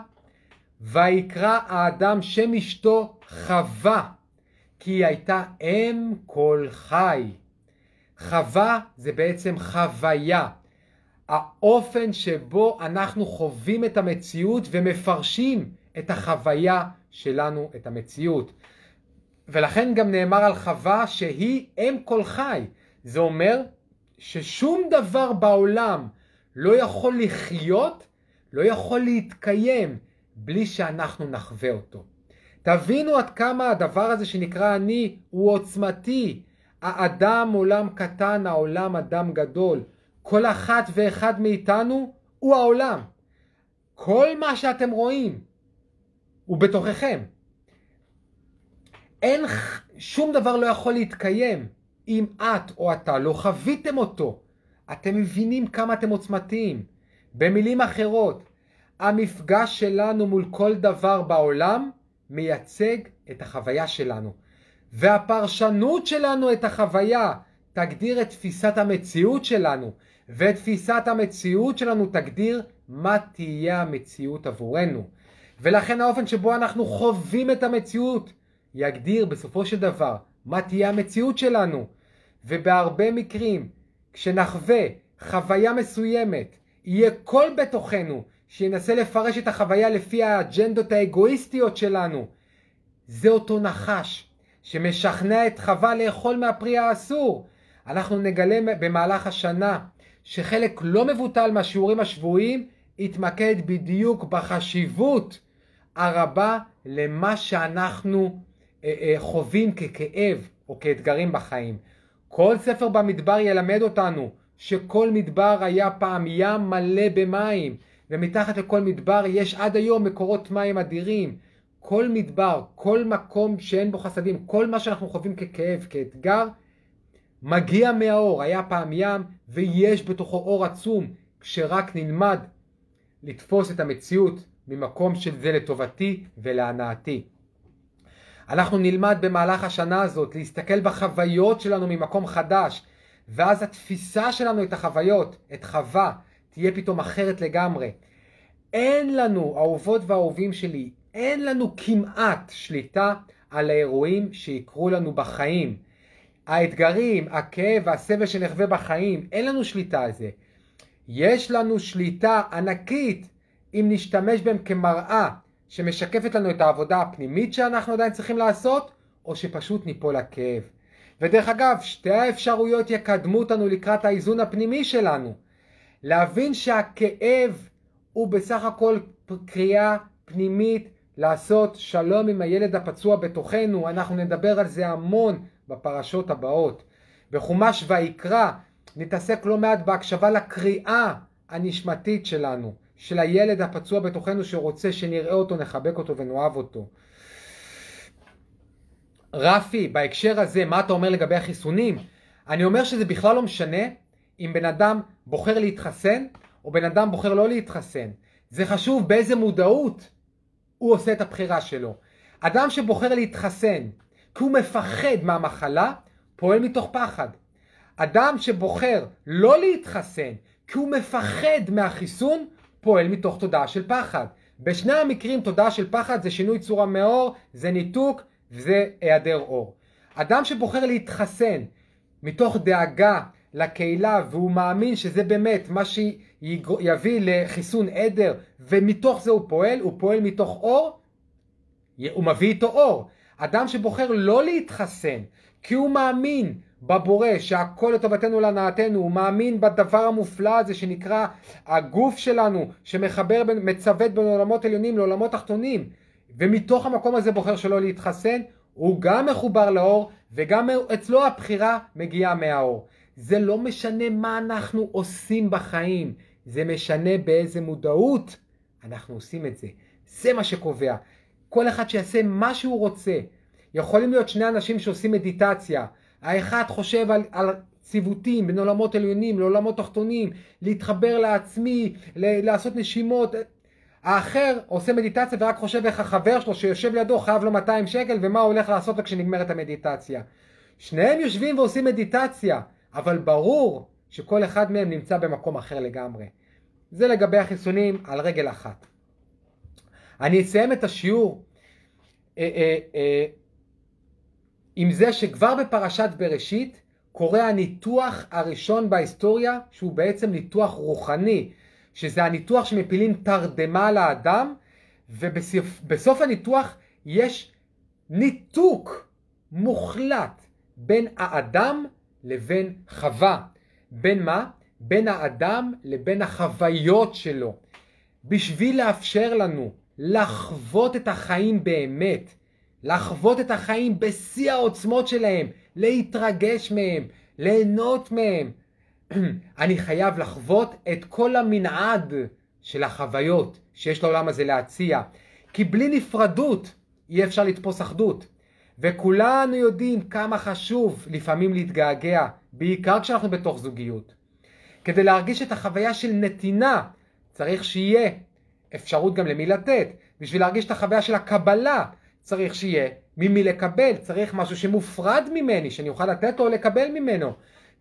ויקרא האדם שם אשתו חווה, כי היא הייתה אם כל חי. חווה זה בעצם חוויה. האופן שבו אנחנו חווים את המציאות ומפרשים את החוויה שלנו, את המציאות. ולכן גם נאמר על חווה שהיא אם כל חי. זה אומר ששום דבר בעולם לא יכול לחיות, לא יכול להתקיים בלי שאנחנו נחווה אותו. תבינו עד כמה הדבר הזה שנקרא אני הוא עוצמתי. האדם עולם קטן, העולם אדם גדול. כל אחת ואחד מאיתנו הוא העולם. כל מה שאתם רואים הוא בתוככם. אין, שום דבר לא יכול להתקיים אם את או אתה לא חוויתם אותו. אתם מבינים כמה אתם עוצמתיים. במילים אחרות, המפגש שלנו מול כל דבר בעולם מייצג את החוויה שלנו. והפרשנות שלנו את החוויה תגדיר את תפיסת המציאות שלנו, ותפיסת המציאות שלנו תגדיר מה תהיה המציאות עבורנו. ולכן האופן שבו אנחנו חווים את המציאות יגדיר בסופו של דבר מה תהיה המציאות שלנו. ובהרבה מקרים, כשנחווה חוויה מסוימת, יהיה קול בתוכנו שינסה לפרש את החוויה לפי האג'נדות האגואיסטיות שלנו. זה אותו נחש שמשכנע את חווה לאכול מהפרי האסור. אנחנו נגלה במהלך השנה שחלק לא מבוטל מהשיעורים השבועיים יתמקד בדיוק בחשיבות הרבה למה שאנחנו אה, אה, חווים ככאב או כאתגרים בחיים. כל ספר במדבר ילמד אותנו שכל מדבר היה פעם ים מלא במים, ומתחת לכל מדבר יש עד היום מקורות מים אדירים. כל מדבר, כל מקום שאין בו חסדים, כל מה שאנחנו חווים ככאב, כאתגר, מגיע מהאור. היה פעם ים ויש בתוכו אור עצום, כשרק נלמד לתפוס את המציאות ממקום של זה לטובתי ולהנאתי. אנחנו נלמד במהלך השנה הזאת להסתכל בחוויות שלנו ממקום חדש, ואז התפיסה שלנו את החוויות, את חווה, תהיה פתאום אחרת לגמרי. אין לנו, אהובות ואהובים שלי, אין לנו כמעט שליטה על האירועים שיקרו לנו בחיים. האתגרים, הכאב והסבל שנחווה בחיים, אין לנו שליטה על זה. יש לנו שליטה ענקית אם נשתמש בהם כמראה שמשקפת לנו את העבודה הפנימית שאנחנו עדיין צריכים לעשות, או שפשוט ניפול לכאב. ודרך אגב, שתי האפשרויות יקדמו אותנו לקראת האיזון הפנימי שלנו. להבין שהכאב הוא בסך הכל קריאה פנימית לעשות שלום עם הילד הפצוע בתוכנו, אנחנו נדבר על זה המון בפרשות הבאות. בחומש ויקרא נתעסק לא מעט בהקשבה לקריאה הנשמתית שלנו, של הילד הפצוע בתוכנו שרוצה שנראה אותו, נחבק אותו ונאהב אותו. רפי, בהקשר הזה, מה אתה אומר לגבי החיסונים? אני אומר שזה בכלל לא משנה אם בן אדם בוחר להתחסן או בן אדם בוחר לא להתחסן. זה חשוב באיזה מודעות הוא עושה את הבחירה שלו. אדם שבוחר להתחסן כי הוא מפחד מהמחלה, פועל מתוך פחד. אדם שבוחר לא להתחסן כי הוא מפחד מהחיסון, פועל מתוך תודעה של פחד. בשני המקרים תודעה של פחד זה שינוי צורה מאור, זה ניתוק וזה היעדר אור. אדם שבוחר להתחסן מתוך דאגה לקהילה והוא מאמין שזה באמת מה שיביא לחיסון עדר ומתוך זה הוא פועל, הוא פועל מתוך אור, הוא מביא איתו אור. אדם שבוחר לא להתחסן כי הוא מאמין בבורא שהכל לטובתנו להנאתנו, הוא מאמין בדבר המופלא הזה שנקרא הגוף שלנו שמחבר, מצוות בין עולמות עליונים לעולמות תחתונים ומתוך המקום הזה בוחר שלא להתחסן, הוא גם מחובר לאור וגם אצלו הבחירה מגיעה מהאור. זה לא משנה מה אנחנו עושים בחיים, זה משנה באיזה מודעות אנחנו עושים את זה. זה מה שקובע. כל אחד שיעשה מה שהוא רוצה. יכולים להיות שני אנשים שעושים מדיטציה. האחד חושב על, על ציוותים בין עולמות עליונים לעולמות תחתונים, להתחבר לעצמי, ל- לעשות נשימות. האחר עושה מדיטציה ורק חושב איך החבר שלו שיושב לידו חייב לו 200 שקל ומה הוא הולך לעשות לו כשנגמרת המדיטציה. שניהם יושבים ועושים מדיטציה, אבל ברור שכל אחד מהם נמצא במקום אחר לגמרי. זה לגבי החיסונים על רגל אחת. אני אסיים את השיעור אה, אה, אה, עם זה שכבר בפרשת בראשית קורה הניתוח הראשון בהיסטוריה שהוא בעצם ניתוח רוחני, שזה הניתוח שמפילים תרדמה לאדם ובסוף הניתוח יש ניתוק מוחלט בין האדם לבין חווה. בין מה? בין האדם לבין החוויות שלו. בשביל לאפשר לנו לחוות את החיים באמת, לחוות את החיים בשיא העוצמות שלהם, להתרגש מהם, ליהנות מהם. אני חייב לחוות את כל המנעד של החוויות שיש לעולם הזה להציע. כי בלי נפרדות אי אפשר לתפוס אחדות. וכולנו יודעים כמה חשוב לפעמים להתגעגע, בעיקר כשאנחנו בתוך זוגיות. כדי להרגיש את החוויה של נתינה, צריך שיהיה אפשרות גם למי לתת. בשביל להרגיש את החוויה של הקבלה, צריך שיהיה ממי לקבל, צריך משהו שמופרד ממני, שאני אוכל לתת או לקבל ממנו.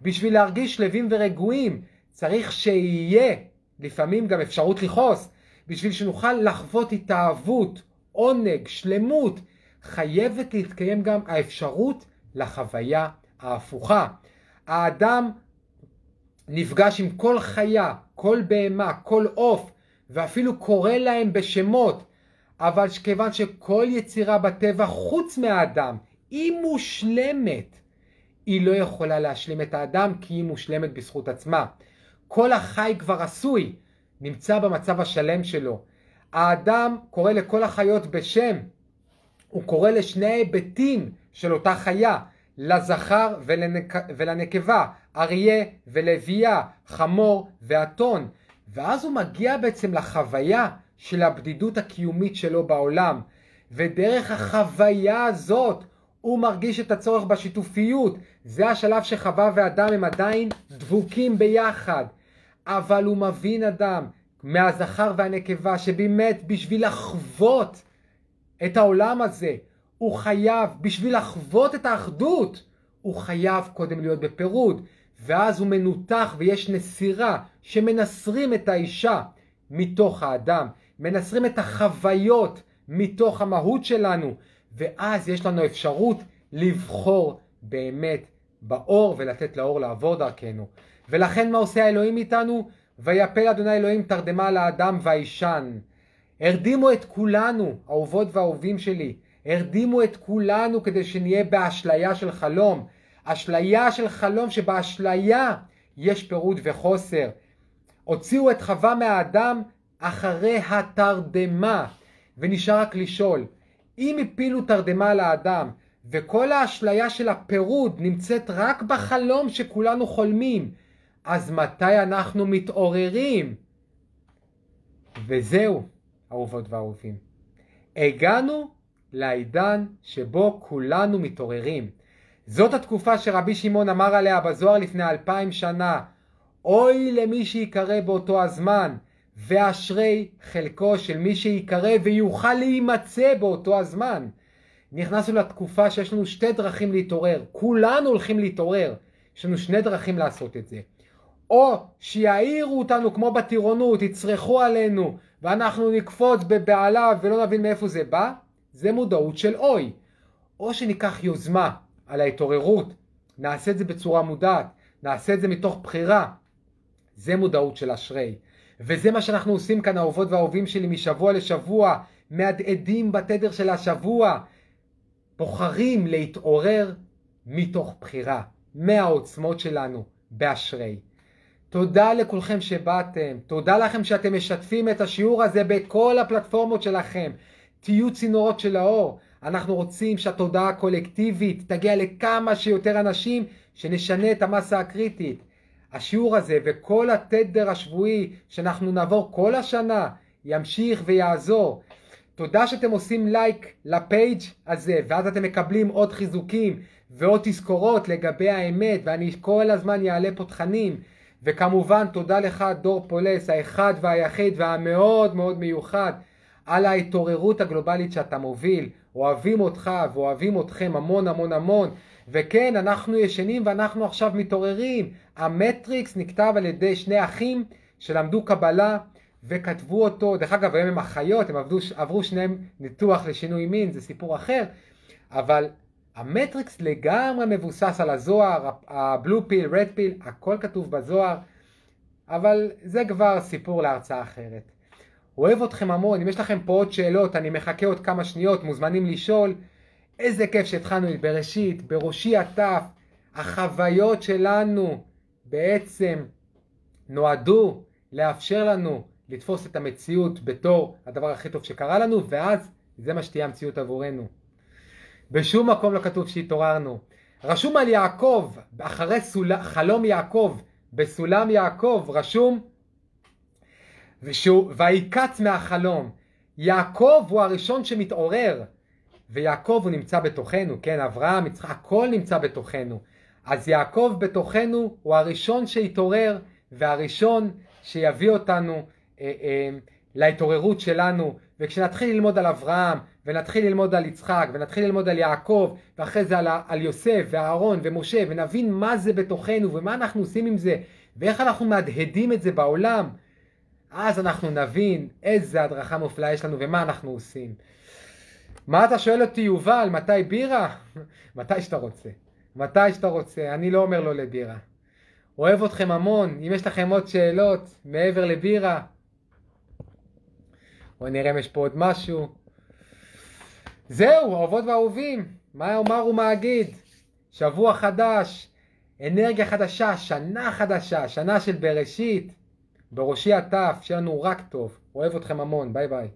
בשביל להרגיש שלווים ורגועים, צריך שיהיה לפעמים גם אפשרות לכעוס. בשביל שנוכל לחוות התאהבות, עונג, שלמות, חייבת להתקיים גם האפשרות לחוויה ההפוכה. האדם נפגש עם כל חיה, כל בהמה, כל עוף, ואפילו קורא להם בשמות, אבל כיוון שכל יצירה בטבע חוץ מהאדם היא מושלמת, היא לא יכולה להשלים את האדם כי היא מושלמת בזכות עצמה. כל החי כבר עשוי, נמצא במצב השלם שלו. האדם קורא לכל החיות בשם, הוא קורא לשני ההיבטים של אותה חיה, לזכר ולנק... ולנקבה, אריה ולוויה, חמור ואתון, ואז הוא מגיע בעצם לחוויה של הבדידות הקיומית שלו בעולם, ודרך החוויה הזאת הוא מרגיש את הצורך בשיתופיות. זה השלב שחווה ואדם הם עדיין דבוקים ביחד. אבל הוא מבין אדם מהזכר והנקבה שבאמת בשביל לחוות את העולם הזה הוא חייב, בשביל לחוות את האחדות, הוא חייב קודם להיות בפירוד. ואז הוא מנותח ויש נסירה שמנסרים את האישה מתוך האדם, מנסרים את החוויות מתוך המהות שלנו, ואז יש לנו אפשרות לבחור באמת באור ולתת לאור לעבור דרכנו. ולכן מה עושה האלוהים איתנו? ויפל אדוני אלוהים תרדמה לאדם וישן. הרדימו את כולנו, אהובות ואהובים שלי, הרדימו את כולנו כדי שנהיה באשליה של חלום. אשליה של חלום שבאשליה יש פירוד וחוסר. הוציאו את חווה מהאדם אחרי התרדמה, ונשאר רק לשאול, אם הפילו תרדמה לאדם, וכל האשליה של הפירוד נמצאת רק בחלום שכולנו חולמים, אז מתי אנחנו מתעוררים? וזהו, אהובות ואהובים. הגענו לעידן שבו כולנו מתעוררים. זאת התקופה שרבי שמעון אמר עליה בזוהר לפני אלפיים שנה, אוי למי שיקרא באותו הזמן, ואשרי חלקו של מי שיקרא ויוכל להימצא באותו הזמן. נכנסנו לתקופה שיש לנו שתי דרכים להתעורר, כולנו הולכים להתעורר, יש לנו שני דרכים לעשות את זה. או שיעירו אותנו כמו בטירונות, יצרחו עלינו, ואנחנו נקפוץ בבעלה ולא נבין מאיפה זה בא, זה מודעות של אוי. או שניקח יוזמה על ההתעוררות, נעשה את זה בצורה מודעת, נעשה את זה מתוך בחירה, זה מודעות של אשרי. וזה מה שאנחנו עושים כאן, האהובות והאהובים שלי, משבוע לשבוע, מהדהדים בתדר של השבוע, בוחרים להתעורר מתוך בחירה, מהעוצמות שלנו, באשרי. תודה לכולכם שבאתם, תודה לכם שאתם משתפים את השיעור הזה בכל הפלטפורמות שלכם. תהיו צינורות של האור. אנחנו רוצים שהתודעה הקולקטיבית תגיע לכמה שיותר אנשים, שנשנה את המסה הקריטית. השיעור הזה וכל התדר השבועי שאנחנו נעבור כל השנה ימשיך ויעזור. תודה שאתם עושים לייק לפייג' הזה ואז אתם מקבלים עוד חיזוקים ועוד תזכורות לגבי האמת ואני כל הזמן אעלה פה תכנים וכמובן תודה לך דור פולס האחד והיחיד והמאוד מאוד מיוחד על ההתעוררות הגלובלית שאתה מוביל. אוהבים אותך ואוהבים אתכם המון המון המון. וכן אנחנו ישנים ואנחנו עכשיו מתעוררים. המטריקס נכתב על ידי שני אחים שלמדו קבלה וכתבו אותו, דרך אגב היום הם אחיות, הם עבדו, עברו שניהם ניתוח לשינוי מין, זה סיפור אחר, אבל המטריקס לגמרי מבוסס על הזוהר, הבלו פיל, רד פיל, הכל כתוב בזוהר, אבל זה כבר סיפור להרצאה אחרת. אוהב אתכם המון, אם יש לכם פה עוד שאלות, אני מחכה עוד כמה שניות, מוזמנים לשאול. איזה כיף שהתחלנו את בראשית, בראשי הטף, החוויות שלנו בעצם נועדו לאפשר לנו לתפוס את המציאות בתור הדבר הכי טוב שקרה לנו, ואז זה מה שתהיה המציאות עבורנו. בשום מקום לא כתוב שהתעוררנו. רשום על יעקב, אחרי סול... חלום יעקב, בסולם יעקב, רשום ושהוא, ויקץ מהחלום. יעקב הוא הראשון שמתעורר, ויעקב הוא נמצא בתוכנו, כן, אברהם, יצחק, הכל נמצא בתוכנו. אז יעקב בתוכנו הוא הראשון שהתעורר, והראשון שיביא אותנו אה, אה, להתעוררות שלנו, וכשנתחיל ללמוד על אברהם, ונתחיל ללמוד על יצחק, ונתחיל ללמוד על יעקב, ואחרי זה על, על יוסף, ואהרון, ומשה, ונבין מה זה בתוכנו, ומה אנחנו עושים עם זה, ואיך אנחנו מהדהדים את זה בעולם, אז אנחנו נבין איזה הדרכה מופלאה יש לנו ומה אנחנו עושים. מה אתה שואל אותי, יובל, מתי בירה? מתי שאתה רוצה. מתי שאתה רוצה, אני לא אומר לא לבירה. אוהב אתכם המון, אם יש לכם עוד שאלות מעבר לבירה, בואו נראה אם יש פה עוד משהו. זהו, אהובות ואהובים, מה אומר ומה אגיד? שבוע חדש, אנרגיה חדשה, שנה חדשה, שנה של בראשית. בראשי הטף, שיהיה לנו רק טוב. אוהב אתכם המון, ביי ביי.